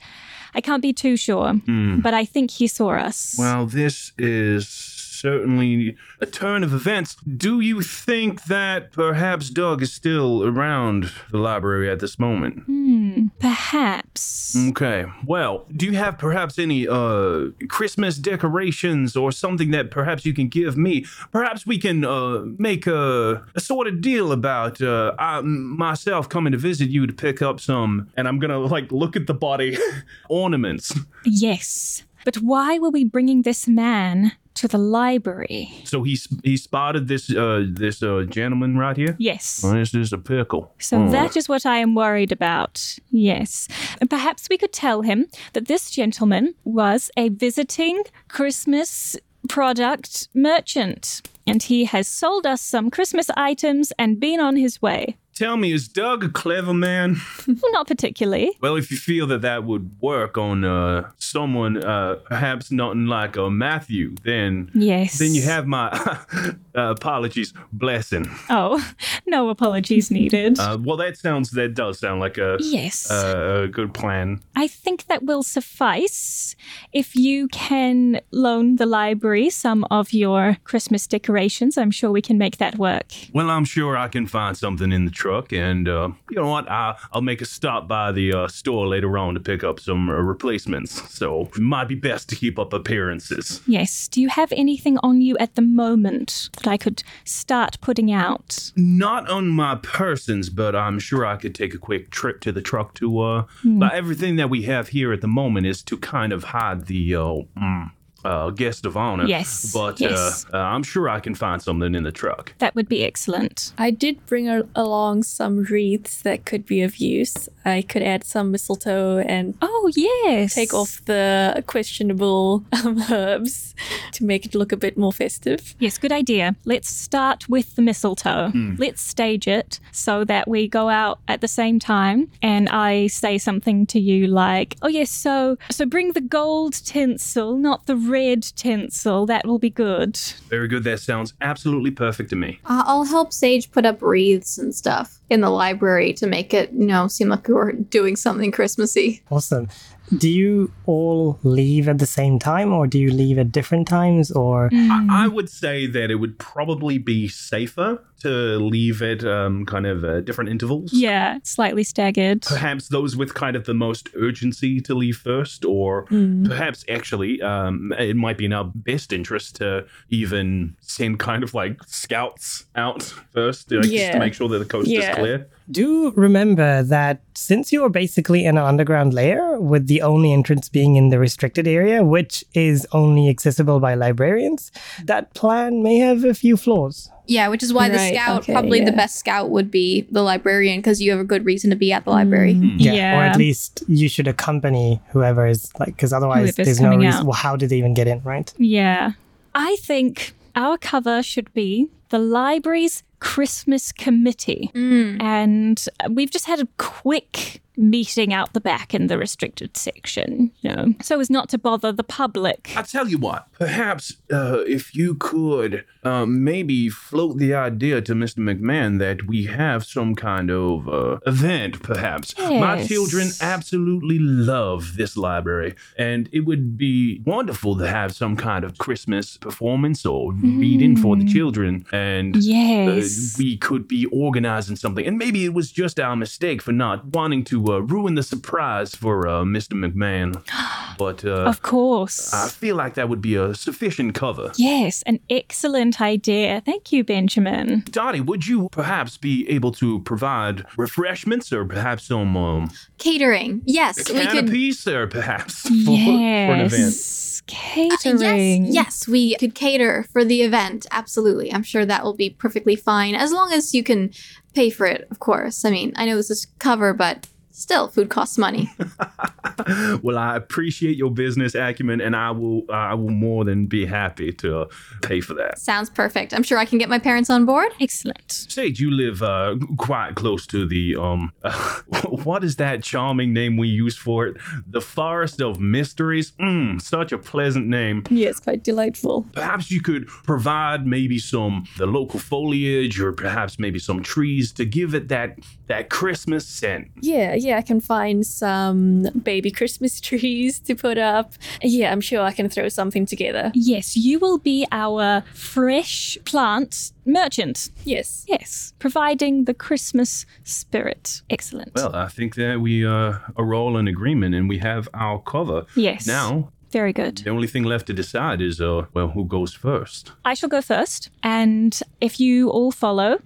I can't be too sure, hmm. but I think he saw us. Well, this is certainly a turn of events. Do you think that perhaps Doug is still around the library at this moment? Hmm, perhaps. Okay. Well, do you have perhaps any uh Christmas decorations or something that perhaps you can give me? Perhaps we can uh make a, a sort of deal about uh I, myself coming to visit you to pick up some and I'm going to like look at the body ornaments. Yes. But why were we bringing this man to the library? So he he spotted this uh this uh gentleman right here. Yes. Oh, this is a pickle. So Oh. that is what I am worried about. Yes. And perhaps we could tell him that this gentleman was a visiting Christmas product merchant and he has sold us some Christmas items and been on his way. Tell me, is Doug a clever man? Not particularly. Well, if you feel that that would work on uh, someone, uh, perhaps not like a Matthew, then Yes. then you have my uh, apologies, blessing. Oh, no apologies needed. Uh, well, that sounds that does sound like a yes. a, a good plan. I think that will suffice if you can loan the library some of your Christmas decorations. I'm sure we can make that work. Well, I'm sure I can find something in the truck, and uh, you know what? I, I'll make a stop by the uh, store later on to pick up some uh, replacements. So it might be best to keep up appearances. Yes. Do you have anything on you at the moment that I could start putting out? Not on my persons, but I'm sure I could take a quick trip to the truck to. Uh, but everything that we have here at the moment is to kind of hide the uh, mm, uh, guest of honor. Yes, But yes. Uh, uh, I'm sure I can find something in the truck. That would be excellent. I did bring a- along some wreaths that could be of use. I could add some mistletoe and Oh, yes. take off the questionable um, herbs to make it look a bit more festive. Yes, good idea. Let's start with the mistletoe. Let's stage it so that we go out at the same time and I say something to you like, "Oh yes, so so bring the gold tinsel, not the red tinsel. That will be good." Very good. That sounds absolutely perfect to me. Uh, I'll help Sage put up wreaths and stuff in the library to make it, you know, seem like we're doing something Christmassy. Awesome. Do you all leave at the same time or do you leave at different times or I, I would say that it would probably be safer to leave at um, kind of uh, different intervals. Yeah, slightly staggered. Perhaps those with kind of the most urgency to leave first, or perhaps actually, um, it might be in our best interest to even send kind of like scouts out first, like, just to make sure that the coast Yeah. is clear. Do remember that since you are basically in an underground layer with the only entrance being in the restricted area which is only accessible by librarians that plan may have a few flaws Yeah, which is why the scout, okay, probably the best scout would be the librarian because you have a good reason to be at the library. Mm. yeah, or at least you should accompany whoever is like because otherwise Whoever's there's no reason out. well, how did they even get in right Yeah. I think our cover should be the library's Christmas committee. Mm. And we've just had a quick meeting out the back in the restricted section, you know, so as not to bother the public. I tell you what, perhaps uh, if you could um, maybe float the idea to Mr. McMahon that we have some kind of uh, event, perhaps. My children absolutely love this library, and it would be wonderful to have some kind of Christmas performance or reading for the children. And uh, Yes. we could be organizing something. And maybe it was just our mistake for not wanting to uh, ruin the surprise for uh, Mr. McMahon. But uh, Of course. I feel like that would be a sufficient cover. yes, an excellent idea. Thank you, Benjamin. Dottie, would you perhaps be able to provide refreshments or perhaps some um, Catering. Yes, we could. canopies or perhaps for, for an event? Yes. Catering. Yes, yes, we could cater for the event. Absolutely. I'm sure that will be perfectly fine as long as you can pay for it, of course. I mean, I know this is cover, but still, food costs money. well, I appreciate your business acumen, and I will I will more than be happy to uh, pay for that. Sounds perfect. I'm sure I can get my parents on board. Excellent. Sage, you live uh, quite close to the um. what is that charming name we use for it? The Forest of Mysteries. Mm, such a pleasant name. Yes, quite delightful. Perhaps you could provide maybe some the local foliage, or perhaps maybe some trees to give it that that Christmas scent. Yeah, yeah, I can find some baby Christmas trees to put up. Yeah, I'm sure I can throw something together. Yes, you will be our fresh plant merchant. Yes. Yes, providing the Christmas spirit. Excellent. Well, I think that we uh, are all in agreement and we have our cover. yes. Now, Very good. the only thing left to decide is, uh, well, who goes first? I shall go first, and if you all follow,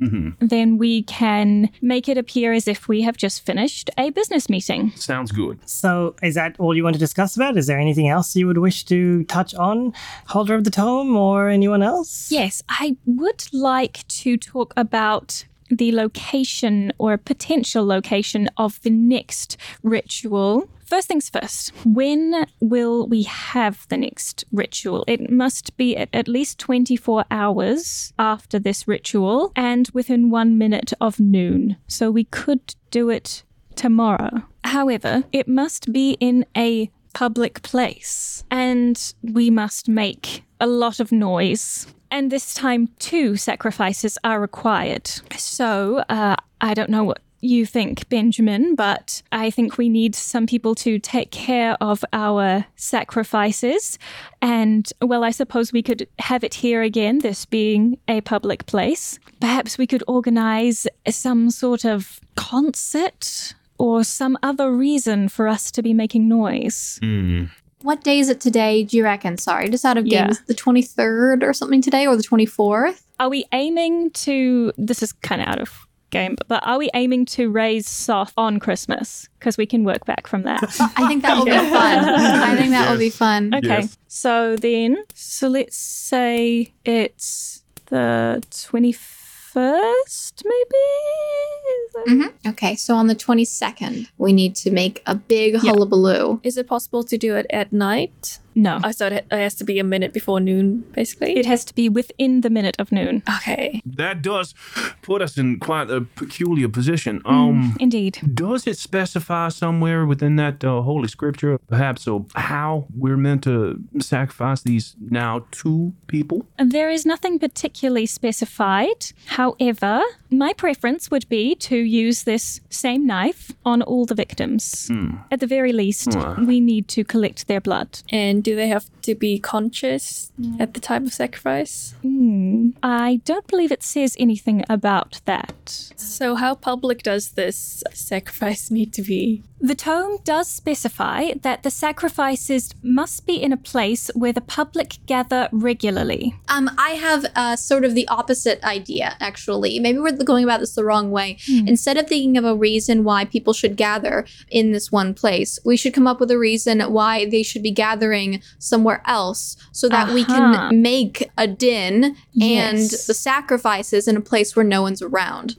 then we can make it appear as if we have just finished a business meeting. Sounds good. So, is that all you want to discuss about? Is there anything else you would wish to touch on, Holder of the Tome, or anyone else? Yes, I would like to talk about the location or potential location of the next ritual. First things first, when will we have the next ritual? It must be at, least 24 hours after this ritual and within one minute of noon. So we could do it tomorrow. However, it must be in a public place and we must make a lot of noise. And this time, two sacrifices are required. So, uh, I don't know what you think, Benjamin, but I think we need some people to take care of our sacrifices. And, well, I suppose we could have it here again, this being a public place. Perhaps we could organize some sort of concert or some other reason for us to be making noise. Hmm. What day is it today, do you reckon? Sorry, just out of Yeah. game. Is it the 23rd or something today or the 24th? Are we aiming to? This is kind of out of game, but are we aiming to raise Soth on Christmas? Because we can work back from that. I think that will be fun. I think that will be fun. Okay. Yes. So then, so let's say it's the 21st, maybe? Mhm. Okay, so on the 22nd, we need to make a big hullabaloo. Is it possible to do it at night? No. I thought it it has to be a minute before noon, basically. It has to be within the minute of noon. okay. That does put us in quite a peculiar position. Um, Indeed. does it specify somewhere within that uh, holy scripture, perhaps, uh, how we're meant to sacrifice these now two people? There is nothing particularly specified. However, my preference would be to use this same knife on all the victims. At the very least, Ah. we need to collect their blood. And do they have to be conscious at the time of sacrifice? Hmm. I don't believe it says anything about that. So, how public does this sacrifice need to be? The tome does specify that the sacrifices must be in a place where the public gather regularly. Um, I have uh, sort of the opposite idea, actually. Maybe we're going about this the wrong way. Instead of thinking of a reason why people should gather in this one place, we should come up with a reason why they should be gathering somewhere else so that we can make a din and the sacrifices in a place where no one's around,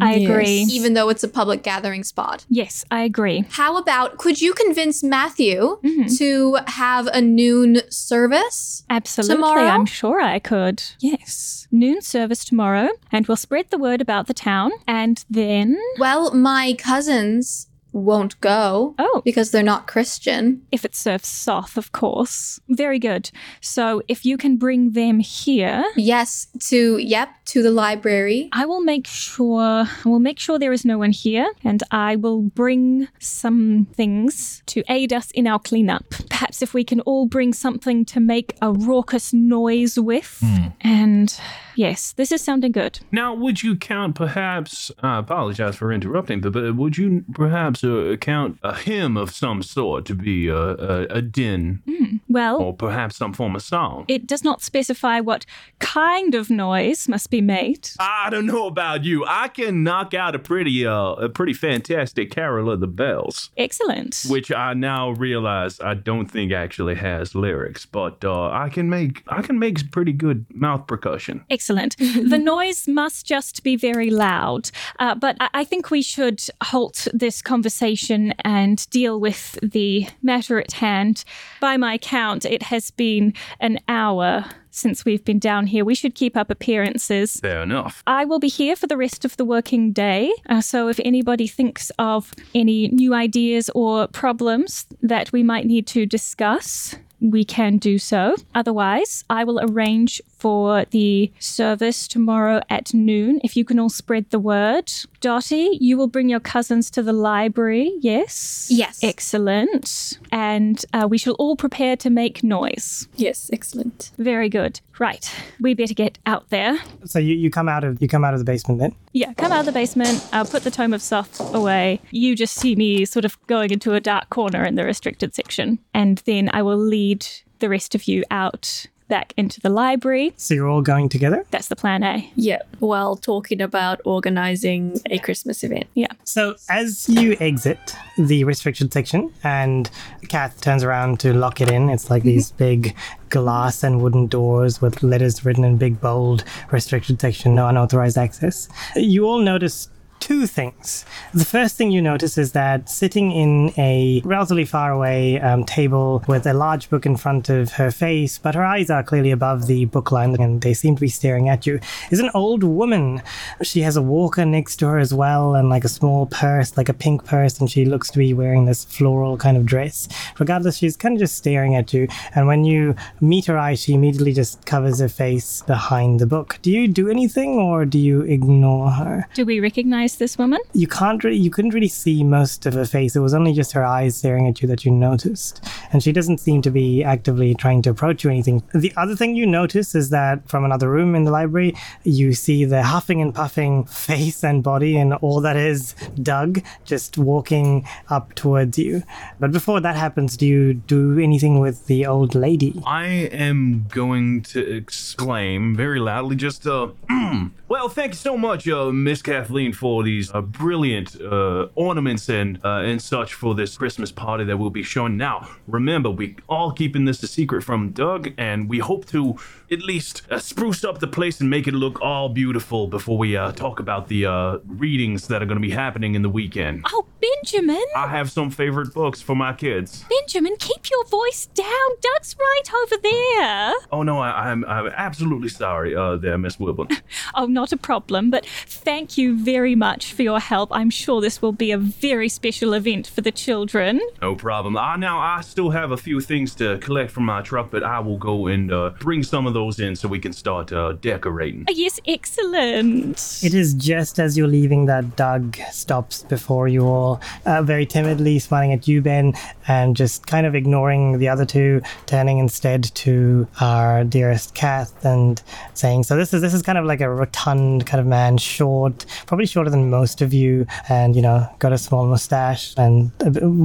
I agree. even though it's a public gathering spot. Yes, I agree. How about could you convince Matthew Mhm. to have a noon service? Absolutely, Tomorrow? I'm sure I could. Yes. Noon service tomorrow, and we'll spread the word about the town. And then, Well, my cousins won't go oh, because they're not Christian. if it serves Soth, of course. Very good. So if you can bring them here, Yes, to yep, to the library. I will make sure I will make sure there is no one here, and I will bring some things to aid us in our cleanup. Perhaps if we can all bring something to make a raucous noise with. Hmm. And yes, this is sounding good. Now, would you count perhaps, I apologize for interrupting, but, but would you perhaps uh, count a hymn of some sort to be a, a, a din Well, or perhaps some form of song? it does not specify what kind of noise must be made. I don't know about you. I can knock out a pretty, uh, a pretty fantastic Carol of the Bells, Excellent. which I now realize I don't think actually has lyrics, but uh, I can make, I can make pretty good mouth percussion. Excellent. The noise must just be very loud. Uh, but I-, I think we should halt this conversation and deal with the matter at hand. By my count, it has been an hour since we've been down here. We should keep up appearances. Fair enough. I will be here for the rest of the working day. Uh, so if anybody thinks of any new ideas or problems that we might need to discuss, we can do so. Otherwise, I will arrange for the service tomorrow at noon. If you can all spread the word Dottie, you will bring your cousins to the library, yes? Yes. Excellent. And uh, we shall all prepare to make noise. Yes, excellent. Very good. Right. We better get out there. So you, you come out of you come out of the basement then. Yeah, come out of the basement. I'll put the Tome of Soth away. You just see me sort of going into a dark corner in the restricted section. And then I will lead the rest of you out back into the library. So you're all going together. That's the plan A. Yeah, while talking about organizing a Christmas event. Yeah. So as you exit the restricted section, and Kath turns around to lock it in, it's like these mm-hmm. big glass and wooden doors with letters written in big bold restricted section, no unauthorized access. You all notice two things. The first thing you notice is that sitting in a relatively far away um, table with a large book in front of her face, but her eyes are clearly above the book line and they seem to be staring at you, is an old woman. She has a walker next to her as well and like a small purse, like a pink purse, and she looks to be wearing this floral kind of dress. Regardless, she's kind of just staring at you. And when you meet her eye, she immediately just covers her face behind the book. Do you do anything or do you ignore her? Do we recognize this woman? you can't really you couldn't really see most of her face. It was only just her eyes staring at you that you noticed. And she doesn't seem to be actively trying to approach you or anything. The other thing you notice is that from another room in the library you see the huffing and puffing face and body and all that is doug just walking up towards you. But before that happens do you do anything with the old lady? I am going to exclaim very loudly, just, uh, well, thank you so much, uh, Miss Kathleen, for these uh, brilliant uh, ornaments and uh, and such for this Christmas party that we'll be showing. Now, remember, we all keeping this a secret from Doug, and we hope to at least uh, spruce up the place and make it look all beautiful before we uh, talk about the uh, readings that are going to be happening in the weekend. Oh, Benjamin! I have some favorite books for my kids. Benjamin, keep your voice down. Doug's right over there. Oh no, I, I'm I'm absolutely sorry, uh, there, Miss Wilburn. Oh, not a problem, but thank you very much for your help. I'm sure this will be a very special event for the children. No problem. Uh, now, I still have a few things to collect from my truck, but I will go and uh, bring some of those in so we can start uh, decorating. Oh, yes, excellent. It is just as you're leaving that Doug stops before you all, uh, very timidly smiling at you, Ben, and just kind of ignoring the other two, turning instead to our dearest Kath and saying, "So this is this is kind of like a rotund kind of man, short, probably shorter than most of you, and you know, got a small mustache and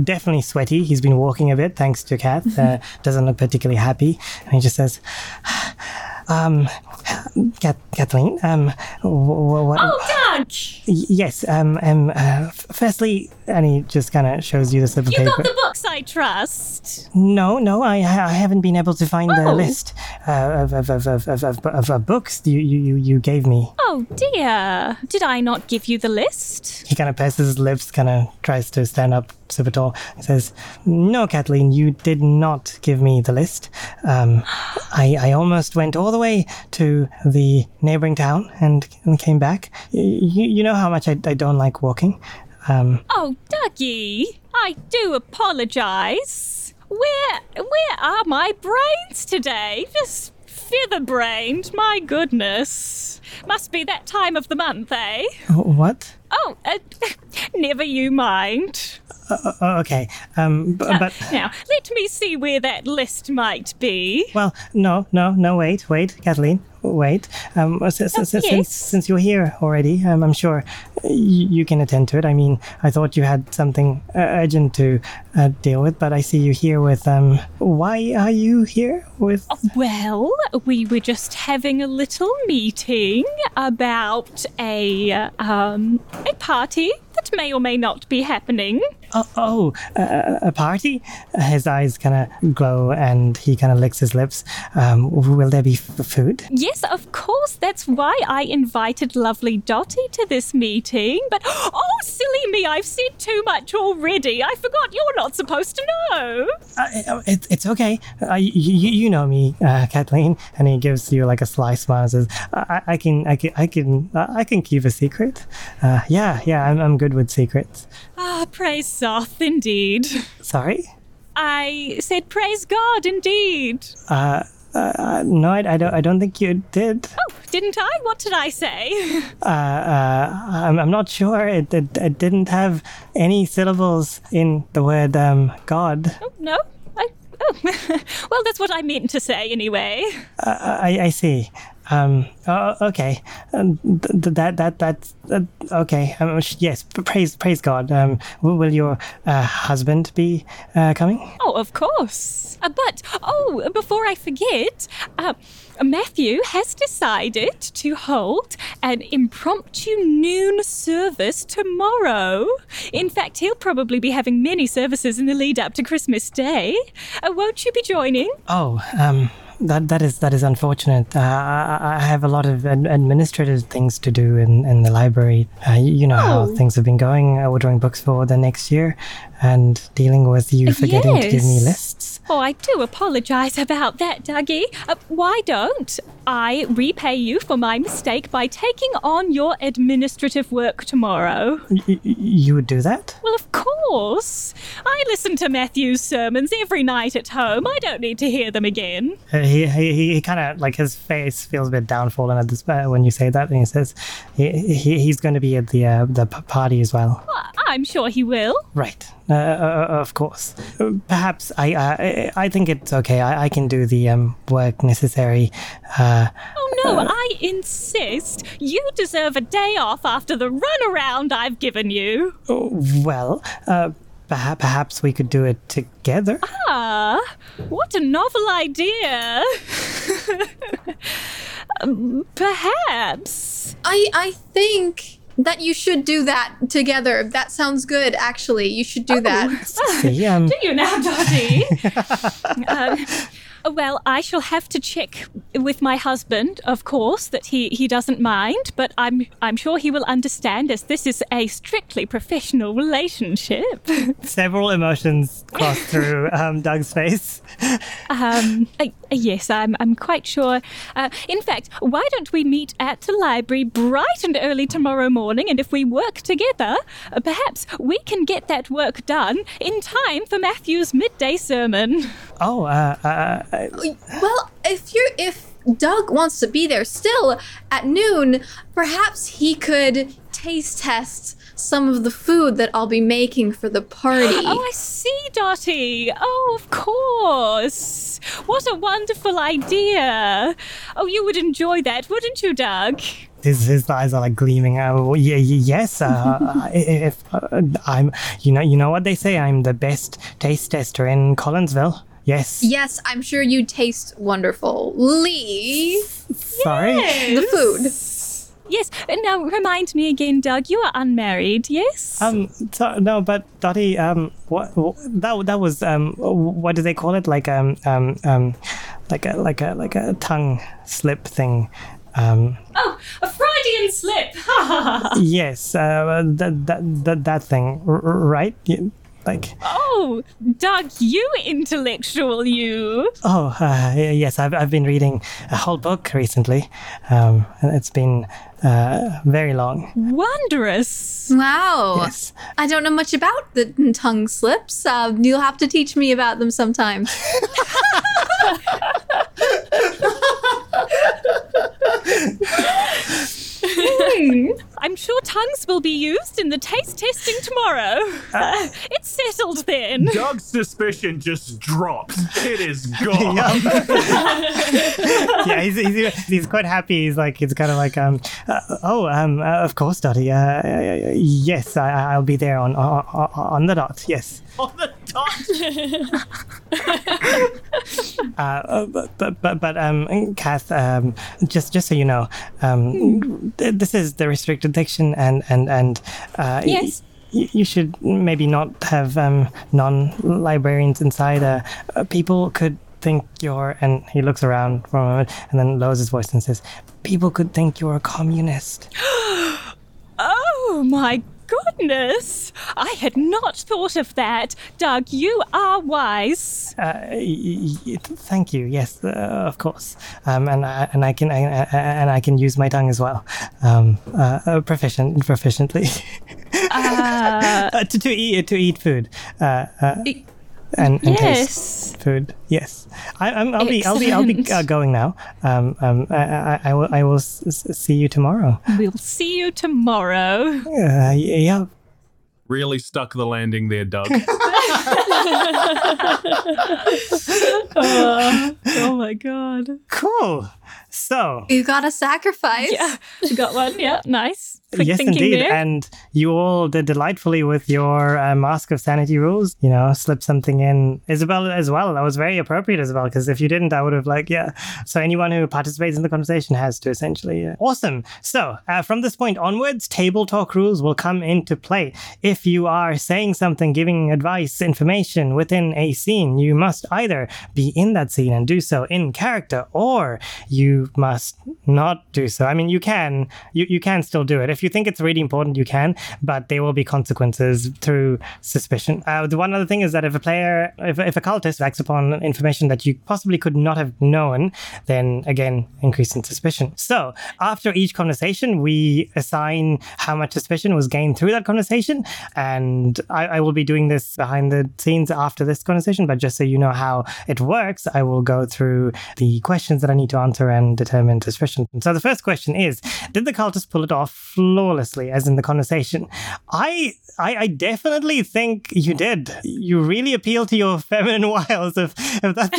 definitely sweaty. He's been walking a bit, thanks to Kath. Uh, doesn't look particularly happy, and he just says." Um, Kathleen, um, what? Oh, Doug! Yes. Um. Um. Uh, firstly, and he just kind of shows you the slip of You paper. got the books I trust. no, no, I, I haven't been able to find the Oh. list uh, of, of, of, of, of, of, of, of books you, you, you- you gave me. Oh, dear. Did I not give you the list? He kind of purses his lips, kind of tries to stand up super says, "No, Kathleen, you did not give me the list. Um, I, I almost went all the way to the neighboring town and, and came back. Y- You, you know how much I, I don't like walking. Um, Oh, Dougie, I do apologize. Where where are my brains today? Just feather brained, my goodness. Must be that time of the month, eh? what? Oh, uh, never you mind. Oh, okay. Um, b- but Now, let me see where that list might be. well, no, no, no. Wait, wait, Kathleen, wait. Um, s- s- s- yes. since since you're here already, um, I'm sure y- you can attend to it. I mean, I thought you had something uh, urgent to uh, deal with, but I see you here with um. Why are you here with? Well, we were just having a little meeting about a um a party that may or may not be happening. Oh, oh uh, a party? His eyes kind of glow, and he kind of licks his lips. Um, will there be f- food? Yes, of course. That's why I invited lovely Dottie to this meeting. But oh, silly me, I've said too much already. I forgot you're not supposed to know. Uh, it, it's okay. Uh, you, you, know me, uh, Kathleen. And he gives you like a sly smile and says, I, I can, I can, I can, uh, I can keep a secret. Uh, yeah, yeah, I'm, I'm good with secrets. Ah, praise Soth, indeed. Sorry? I said praise God, indeed. Uh, uh, no, I, I don't, I don't think you did. Oh, didn't I? What did I say? Uh, uh, I'm, I'm not sure. It, it, it didn't have any syllables in the word um, God. Oh, no? I, oh. well, that's what I meant to say anyway. I, I see. Um, oh, okay. Um, th- th- that that that's uh, okay. Um, sh- yes, praise praise God. Um, will your uh, husband be uh, coming? Oh, of course. Uh, but, oh, before I forget, uh, Matthew has decided to hold an impromptu noon service tomorrow. In fact, he'll probably be having many services in the lead up to Christmas Day. Uh, won't you be joining? Oh, um, that that is that is unfortunate. Uh, I, I have a lot of ad- administrative things to do in, in the library. Uh, you, you know how Oh. things have been going, uh, ordering books for the next year, and dealing with you forgetting to give me yes. lists. Oh, I do apologize about that, Dougie. Uh, why don't I repay you for my mistake by taking on your administrative work tomorrow? Y- you would do that? Well, of course. I listen to Matthew's sermons every night at home. I don't need to hear them again. Uh, he he, he kind of like his face feels a bit downfallen at this uh, when you say that, and he says he, he he's going to be at the uh, the p- party as well. Well, I'm sure he will. Right, uh, uh, of course. Uh, Perhaps I uh, I I think it's okay. I, I can do the um, work necessary. Uh, Oh no, I insist. You deserve a day off after the runaround I've given you. well, uh, perhaps perhaps we could do it together. Ah, what a novel idea. Um, Perhaps. I I think that you should do that together. That sounds good. Actually, you should do that. See, um, Do you now, Dottie? um, well, I shall have to check with my husband, of course, that he, he doesn't mind, but I'm I'm sure he will understand as this is a strictly professional relationship. several emotions cross through um, Doug's face. Um, uh, yes, I'm, I'm quite sure. Uh, in fact, why don't we meet at the library bright and early tomorrow morning? And if we work together, uh, perhaps we can get that work done in time for Matthew's midday sermon. Oh, uh, uh, well, if you're if Doug wants to be there still at noon, perhaps he could taste test some of the food that I'll be making for the party. Oh, I see, Dottie. Oh, of course. What a wonderful idea. Oh, you would enjoy that, wouldn't you, Doug? his, his eyes are like gleaming. Uh, well, y- y- yes, uh, if uh, I'm, you know, you know what they say. I'm the best taste tester in Collinsville. Yes. Yes, I'm sure you taste wonderful. Lee, Sorry. the food. Yes, and now remind me again, Doug, you are unmarried, yes? Um. So, no, but Dottie. Um. What? what- That. That was. Um. What do they call it? Like um. Um. Um. Like a. Like a. Like a tongue slip thing. Um. oh, a Freudian slip. Yes. Uh. That. That. That. That thing. r- r- Right. Y- Like. oh, Doug, you intellectual, you. Oh. Uh, yes. I've. I've been reading a whole book recently. Um. And it's been. Uh. Very long. Wondrous. Wow. Yes. I don't know much about the tongue slips. Uh, you'll have to teach me about them sometime. I'm sure tongues will be used in the taste testing tomorrow. Uh, it's settled then. Doug's suspicion just drops. It is gone. yeah, he's, he's, he's quite happy. He's like, it's kind of like, um, uh, oh, um, uh, of course, Dottie. Uh, uh, yes, I, I'll be there on, on on the dot. Yes. On the dot. Uh, uh, but but but, um, Kath, um, just just so you know, um, th- this is the restricted section, and and and uh, Yes. y- you should maybe not have um, non-librarians inside. Uh, uh, people could think you're, and he looks around for a moment, and then lowers his voice and says, "People could think you're a communist." Oh my goodness! I had not thought of that. Doug, you are wise. Uh, y- y- thank you. Yes, uh, of course. Um, and I, and I can I, I- and I can use my tongue as well. Um, uh, uh, proficient proficiently. Uh, uh, to, to eat to eat food. Uh, and, and taste. food. Yes, I, I'm, I'll be, I'll be, I'll be uh, going now. Um, um, I, I, I will, I will s- s- see you tomorrow. We'll see you tomorrow. Uh, yeah. Really stuck the landing there, Doug. oh, oh my god. Cool. So You got a sacrifice. Yeah, you got one. Yeah, nice. Quick yes, indeed. there. And you all did delightfully with your uh, Mask of Sanity rules. You know, slip something in. Isabel as well. That was very appropriate, Isabel, because if you didn't, I would have, like, yeah. So anyone who participates in the conversation has to essentially. Yeah. Awesome. So uh, from this point onwards, table talk rules will come into play. If you are saying something, giving advice, information within a scene, you must either be in that scene and do so in character, or you must not do so. I mean, you can, you, you can still do it. If you think it's really important, you can, but there will be consequences through suspicion. Uh, the one other thing is that if a player, if, if a cultist acts upon information that you possibly could not have known, then again, increase in suspicion. So after each conversation, we assign how much suspicion was gained through that conversation. And I, I will be doing this behind the scenes after this conversation, but just so you know how it works, I will go through the questions that I need to answer and determine suspicion. So the first question is Did the cultist pull it off flawlessly, as in the conversation? I, I, I definitely think you did. You really appeal to your feminine wiles, if, if that's.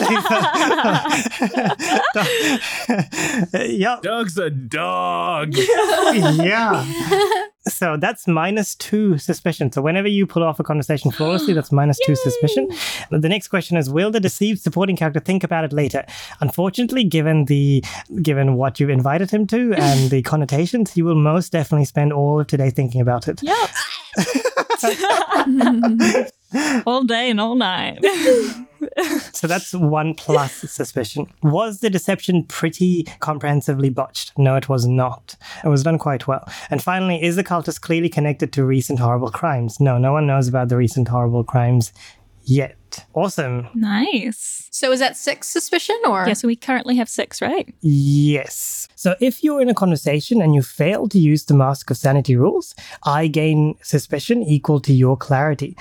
yeah. Doug's a dog. yeah. So that's minus two suspicion. So whenever you pull off a conversation flawlessly, that's minus two suspicion. The next question is: Will the deceived supporting character think about it later? Unfortunately, given the given what you've invited him to and the connotations, he will most definitely spend all of today thinking about it. Yep. all day and all night. So that's one plus suspicion. Was the deception pretty comprehensively botched? No, it was not. It was done quite well. And finally, is the cultist clearly connected to recent horrible crimes? No, no one knows about the recent horrible crimes yet. Awesome. nice. So is that six suspicion or? Yeah, so we currently have six, right? Yes. So if you're in a conversation and you fail to use the Mask of Sanity rules, I gain suspicion equal to your clarity.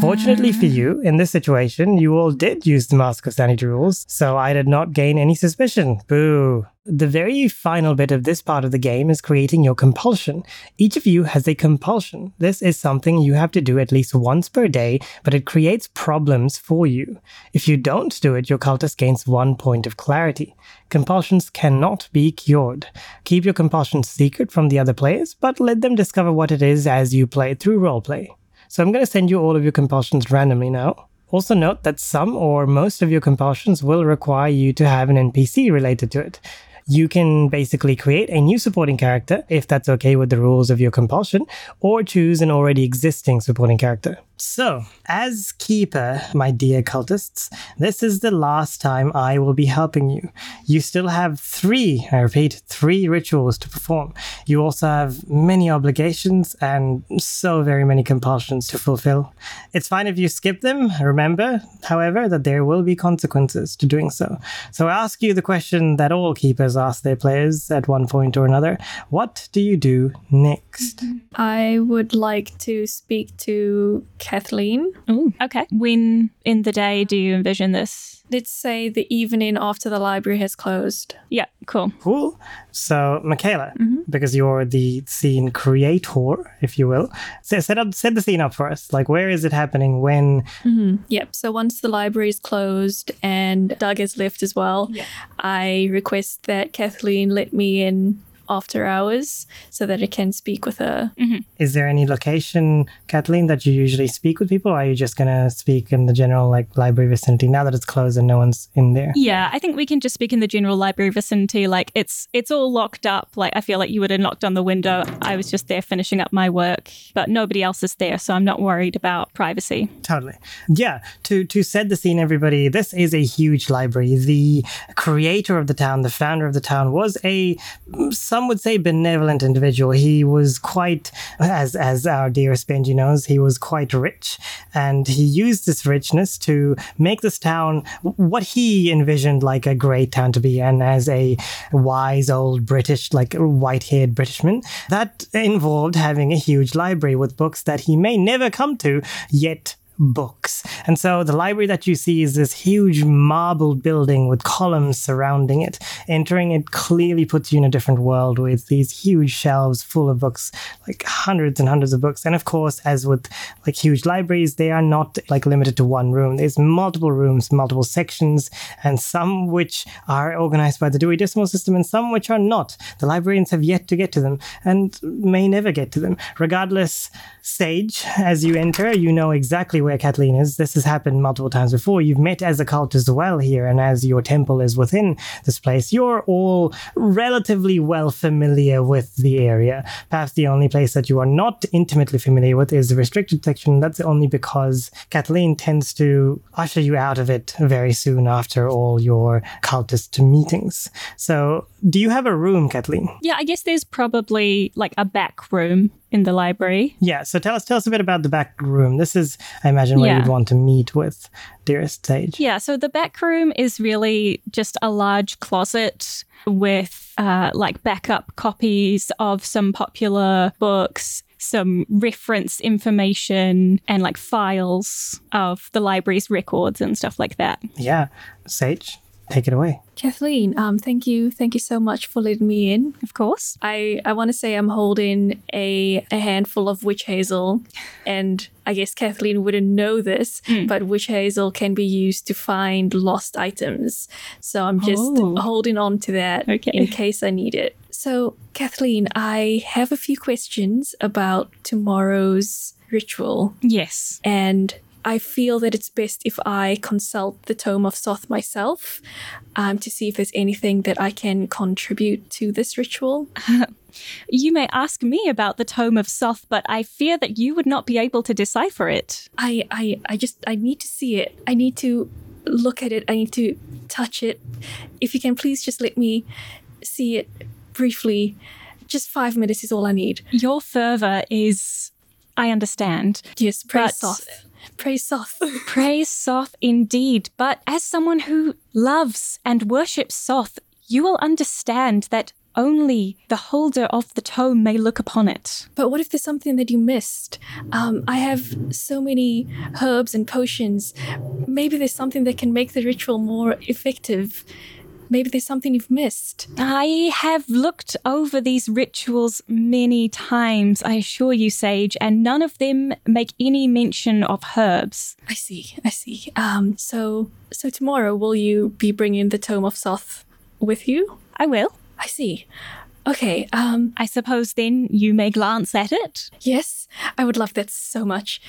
Fortunately for ah. you, in this situation, you all did use the Mask of Sanity rules, so I did not gain any suspicion. Boo. The very final bit of this part of the game is creating your compulsion. Each of you has a compulsion. This is something you have to do at least once per day, but it creates problems for you. If you don't do it, your cultist gains one point of clarity. Compulsions cannot be cured. Keep your compulsions secret from the other players, but let them discover what it is as you play through roleplay. So I'm going to send you all of your compulsions randomly now. Also note that some or most of your compulsions will require you to have an NPC related to it. You can basically create a new supporting character if that's okay with the rules of your compulsion, or choose an already existing supporting character. So, as keeper, my dear cultists, this is the last time I will be helping you. You still have three, I repeat, three rituals to perform. You also have many obligations and so very many compulsions to fulfill. It's fine if you skip them. Remember, however, that there will be consequences to doing so. So I ask you the question that all keepers ask their players at one point or another What do you do next? I would like to speak to Kathleen. Oh, okay. When in the day do you envision this? Let's say the evening after the library has closed. Yeah, cool. Cool. So, Michaela, mm-hmm. because you're the scene creator, if you will, set, set up set the scene up for us. Like, where is it happening? When? Mm-hmm. Yep. So once the library is closed and Doug has left as well, I request that Kathleen let me in after hours so that I can speak with her. Mm-hmm. Is there any location, Kathleen, that you usually speak with people? Or are you just gonna speak in the general like library vicinity now that it's closed and no one's in there? Yeah, I think we can just speak in the general library vicinity. Like it's it's all locked up. Like I feel like you would have knocked on the window. I was just there finishing up my work, but nobody else is there, so I'm not worried about privacy. Totally. Yeah. To to set the scene, everybody, this is a huge library. The creator of the town, the founder of the town, was a some would say benevolent individual. He was quite, as as our dearest Benji knows, he was quite rich, and he used this richness to make this town what he envisioned like a great town to be. And as a wise old British, like white-haired Britishman, that involved having a huge library with books that he may never come to, yet books. And so the library that you see is this huge marble building with columns surrounding it. Entering it clearly puts you in a different world with these huge shelves full of books, like hundreds and hundreds of books. And of course, as with like huge libraries, they are not like limited to one room. There's multiple rooms, multiple sections, and some which are organized by the Dewey Decimal System and some which are not. The librarians have yet to get to them and may never get to them. Regardless, Sage, as you enter, you know exactly where Kathleen is. This has happened multiple times before. You've met as a cult as well here, and as your temple is within this place, you're all relatively well familiar with the area. Perhaps the only place that you are not intimately familiar with is the restricted section. That's only because Kathleen tends to usher you out of it very soon after all your cultist meetings. So, do you have a room, Kathleen? Yeah, I guess there's probably like a back room in the library. Yeah, so tell us tell us a bit about the back room. This is, I imagine, where Yeah. you'd want to meet with dearest Sage. Yeah, so the back room is really just a large closet with uh, like backup copies of some popular books, some reference information, and like files of the library's records and stuff like that. Yeah, Sage, take it away. Kathleen, um, thank you, thank you so much for letting me in. Of course. I, I want to say I'm holding a, a handful of witch hazel, and I guess Kathleen wouldn't know this, but witch hazel can be used to find lost items. So I'm just Oh. holding on to that Okay. in case I need it. So, Kathleen, I have a few questions about tomorrow's ritual, Yes. and I feel that it's best if I consult the Tome of Soth myself um, to see if there's anything that I can contribute to this ritual. You may ask me about the Tome of Soth, but I fear that you would not be able to decipher it. I, I, I just, I need to see it. I need to look at it. I need to touch it. If you can please just let me see it briefly. Just five minutes is all I need. Your fervor is, I understand. Yes, praise But- Soth. Praise Soth. Praise Soth indeed, but as someone who loves and worships Soth, you will understand that only the holder of the tome may look upon it. But what if there's something that you missed? Um, I have so many herbs and potions. Maybe there's something that can make the ritual more effective. Maybe there's something you've missed. I have looked over these rituals many times, I assure you, Sage, and none of them make any mention of herbs. I see. I see. Um, so so tomorrow will you be bringing the tome of Soth with you? I will. I see. Okay. Um, I suppose then you may glance at it. yes, I would love that so much.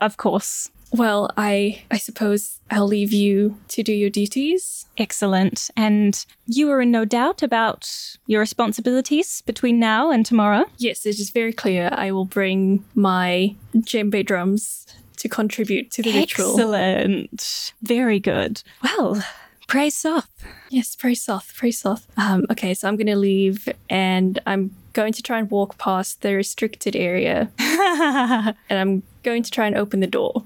Of course. Well, I I suppose I'll leave you to do your duties. Excellent. And you are in no doubt about your responsibilities between now and tomorrow? Yes, it is very clear. I will bring my djembe drums to contribute to the ritual. Excellent. Very good. Well, praise Soth. Yes, praise Soth, praise Soth. Um, okay, so I'm gonna leave and I'm going to try and walk past the restricted area and I'm going to try and open the door.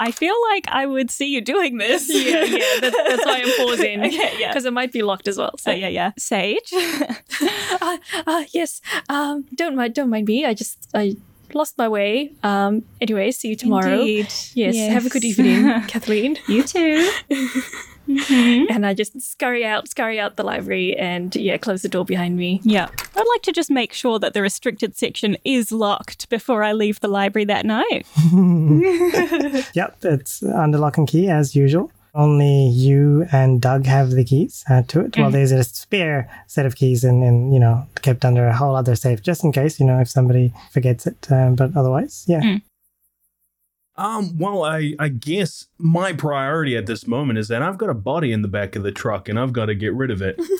I feel like I would see you doing this. Yeah, yeah, that's, that's why I'm pausing. Okay, yeah. Because it might be locked as well. So So yeah, yeah. Sage. uh, uh, yes. Um, don't mind, don't mind me. I just I lost my way. Um, anyway, see you tomorrow. Indeed. Yes, Have a good evening, Kathleen. you too. And I just scurry out, scurry out the library, and yeah, close the door behind me. Yeah. I'd like to just make sure that the restricted section is locked before I leave the library that night. Yep, it's under lock and key as usual. Only you and Doug have the keys uh, to it. Well, there's a spare set of keys and, and, you know, kept under a whole other safe just in case, you know, if somebody forgets it. Um, but otherwise, yeah. Um, well, I, I guess my priority at this moment is that I've got a body in the back of the truck and I've got to get rid of it.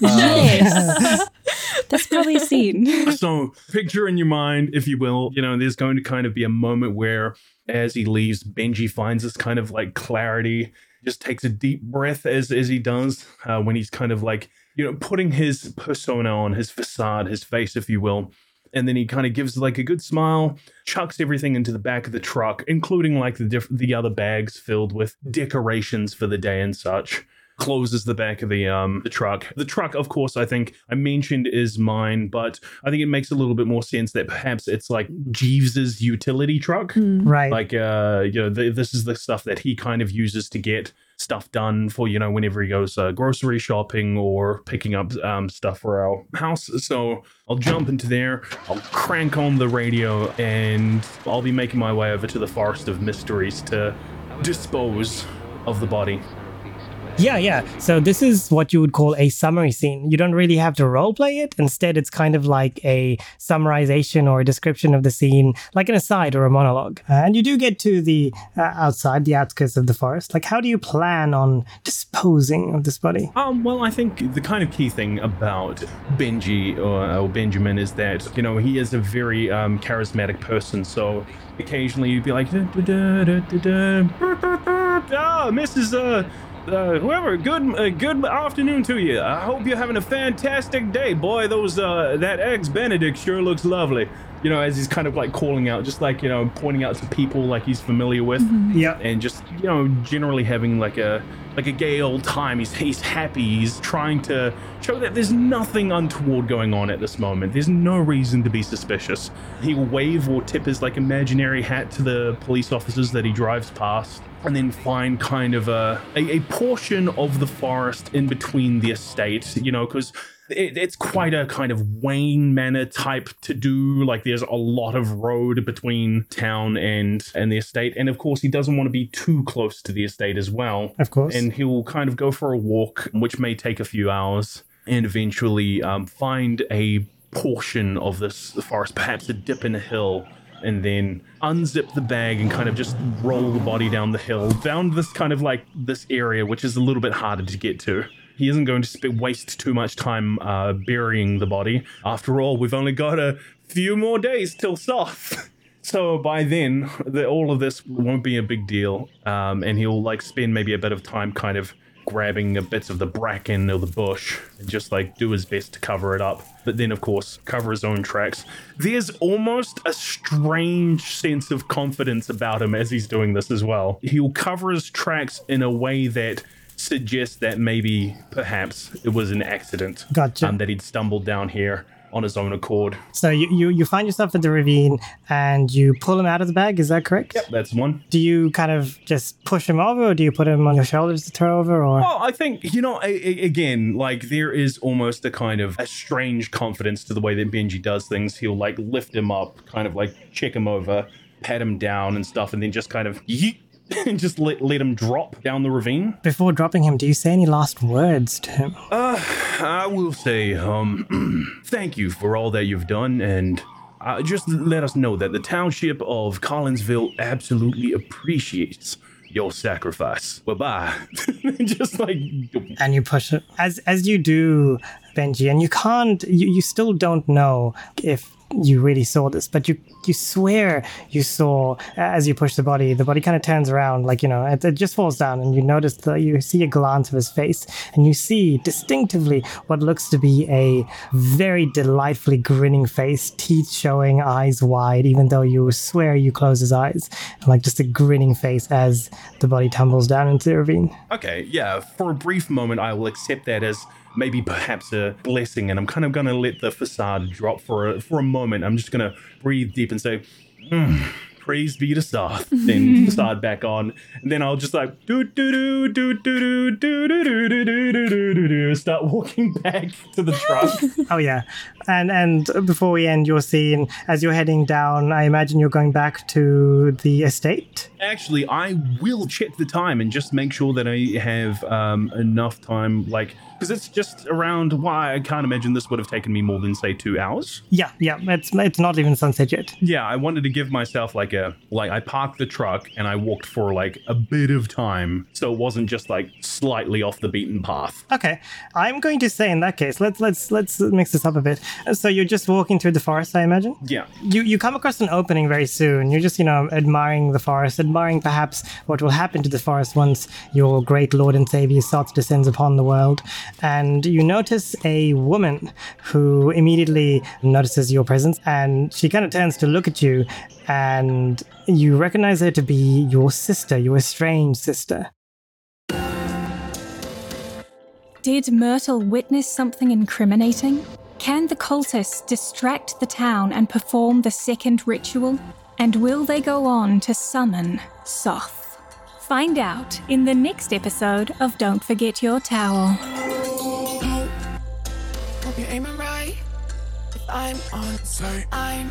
Yes. That's probably a scene. so picture in your mind, if you will, you know, there's going to kind of be a moment where as he leaves, Benji finds this kind of like clarity, just takes a deep breath as as he does, uh, when he's kind of like, you know, putting his persona on, his facade, his face, if you will. And then he kind of gives like a good smile, chucks everything into the back of the truck, including like the diff- the other bags filled with decorations for the day and such. Closes the back of the um the truck. The truck, of course, I think I mentioned is mine, but I think it makes a little bit more sense that perhaps it's like Jeeves's utility truck. Right. Like uh, you know, th- this is the stuff that he kind of uses to get stuff done for you know whenever he goes uh, grocery shopping or picking up um, stuff for our house. So I'll jump into there. I'll crank on the radio, and I'll be making my way over to the Forest of Mysteries to dispose of the body. Yeah, yeah. So this is what you would call a summary scene. You don't really have to roleplay it. Instead, it's kind of like a summarization or a description of the scene, like an aside or a monologue. Uh, and you do get to the uh, outside, the outskirts of the forest. Like, how do you plan on disposing of this body? Um, well, I think the kind of key thing about Benji or, or Benjamin is that you know he is a very um, charismatic person. So occasionally you'd be like, "Da, da, da, da, da, da, ah, Mrs. Uh, uh, whoever, good uh, good afternoon to you. I hope you're having a fantastic day, boy. Those uh, that eggs Benedict sure looks lovely. You know, as he's kind of like calling out, just like you know, pointing out to people like he's familiar with Yeah. and just you know generally having like a like a gay old time he's he's happy he's trying to show that there's nothing untoward going on at this moment there's no reason to be suspicious he'll wave or tip his like imaginary hat to the police officers that he drives past and then find kind of a a, a portion of the forest in between the estate you know because it, it's quite a kind of Wayne Manor type to do. Like there's a lot of road between town and and the estate, and of course he doesn't want to be too close to the estate as well. Of course. And he'll kind of go for a walk, which may take a few hours, and eventually um, find a portion of this forest, perhaps a dip in a hill. And then unzip the bag and kind of just roll the body down the hill, down this kind of like this area, which is a little bit harder to get to he isn't going to waste too much time uh, burying the body. After all, we've only got a few more days till Soth. So by then, the, all of this won't be a big deal, um, and he'll like spend maybe a bit of time kind of grabbing a bits of the bracken or the bush and just like do his best to cover it up. But then, of course, cover his own tracks. There's almost a strange sense of confidence about him as he's doing this as well. He'll cover his tracks in a way that suggests that maybe, perhaps, it was an accident. Gotcha. Um, that he'd stumbled down here on his own accord. So you, you, you find yourself at the ravine and you pull him out of the bag. Is that correct? Yep, that's one. Do you kind of just push him over or do you put him on your shoulders to throw over or? Well, I think you know. A, a- again, like there is almost a kind of a strange confidence to the way that Benji does things. He'll like lift him up, kind of like check him over, pat him down and stuff, and then just kind of yeet, and just let let him drop down the ravine. Before dropping him, do you say any last words to him? Uh, I will say, um, thank you for all that you've done, and uh, just let us know that the township of Collinsville absolutely appreciates your sacrifice. Bye bye. just like and you push it as as you do benji and you can't you, you still don't know if you really saw this but you you swear you saw uh, as you push the body the body kind of turns around like you know it, it just falls down and you notice that you see a glance of his face and you see distinctively what looks to be a very delightfully grinning face teeth showing eyes wide even though you swear you close his eyes like just a grinning face as the body tumbles down into the ravine. Okay, yeah, for a brief moment, I will accept that as maybe perhaps a blessing, and I'm kind of going to let the facade drop for a, for a moment. I'm just going to breathe deep and say, "Hmm, praise be to Soth, then facade back on, and then I'll just like, do do do do do do do do do do do do do do start walking back to the truck. Oh yeah, and and before we end your scene, as you're heading down, I imagine you're going back to the estate. Actually, I will check the time and just make sure that I have um, enough time, like, because it's just around. Why I can't imagine this would have taken me more than say two hours. Yeah, yeah, it's it's not even sunset yet. Yeah, I wanted to give myself like a like I parked the truck and I walked for like a bit of time, so it wasn't just like slightly off the beaten path. Okay, I'm going to say in that case, let's let's let's mix this up a bit. So you're just walking through the forest, I imagine. Yeah. You you come across an opening very soon. You're just you know admiring the forest, admiring perhaps what will happen to the forest once your great Lord and Savior Soth descends upon the world, and you notice a woman who immediately notices your presence, and she kind of turns to look at you, and you recognize her to be your sister, your estranged sister. Did Myrtle witness something incriminating? Can the cultists distract the town and perform the second ritual? And will they go on to summon Soth? Find out in the next episode of Don't Forget Your Towel. Hope you're aiming right. If I'm on, so I'm.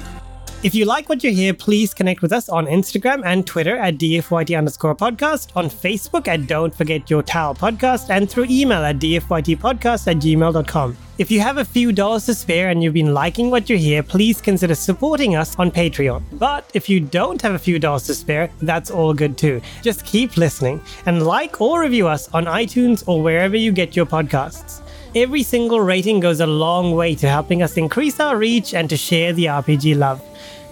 If you like what you hear, please connect with us on Instagram and Twitter at DFYT underscore podcast, on Facebook at Don't Forget Your Towel podcast, and through email at DFYTpodcast at gmail.com. If you have a few dollars to spare and you've been liking what you hear, please consider supporting us on Patreon. But if you don't have a few dollars to spare, that's all good too. Just keep listening and like or review us on iTunes or wherever you get your podcasts. Every single rating goes a long way to helping us increase our reach and to share the RPG love.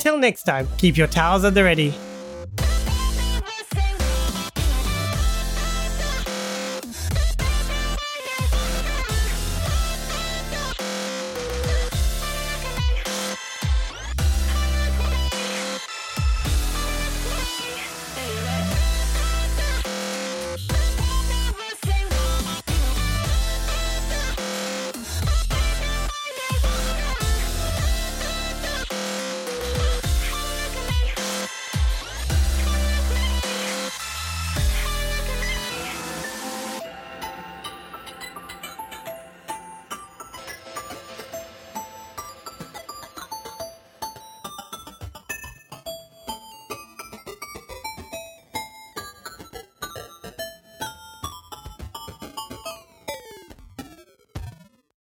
Till next time, keep your towels at the ready.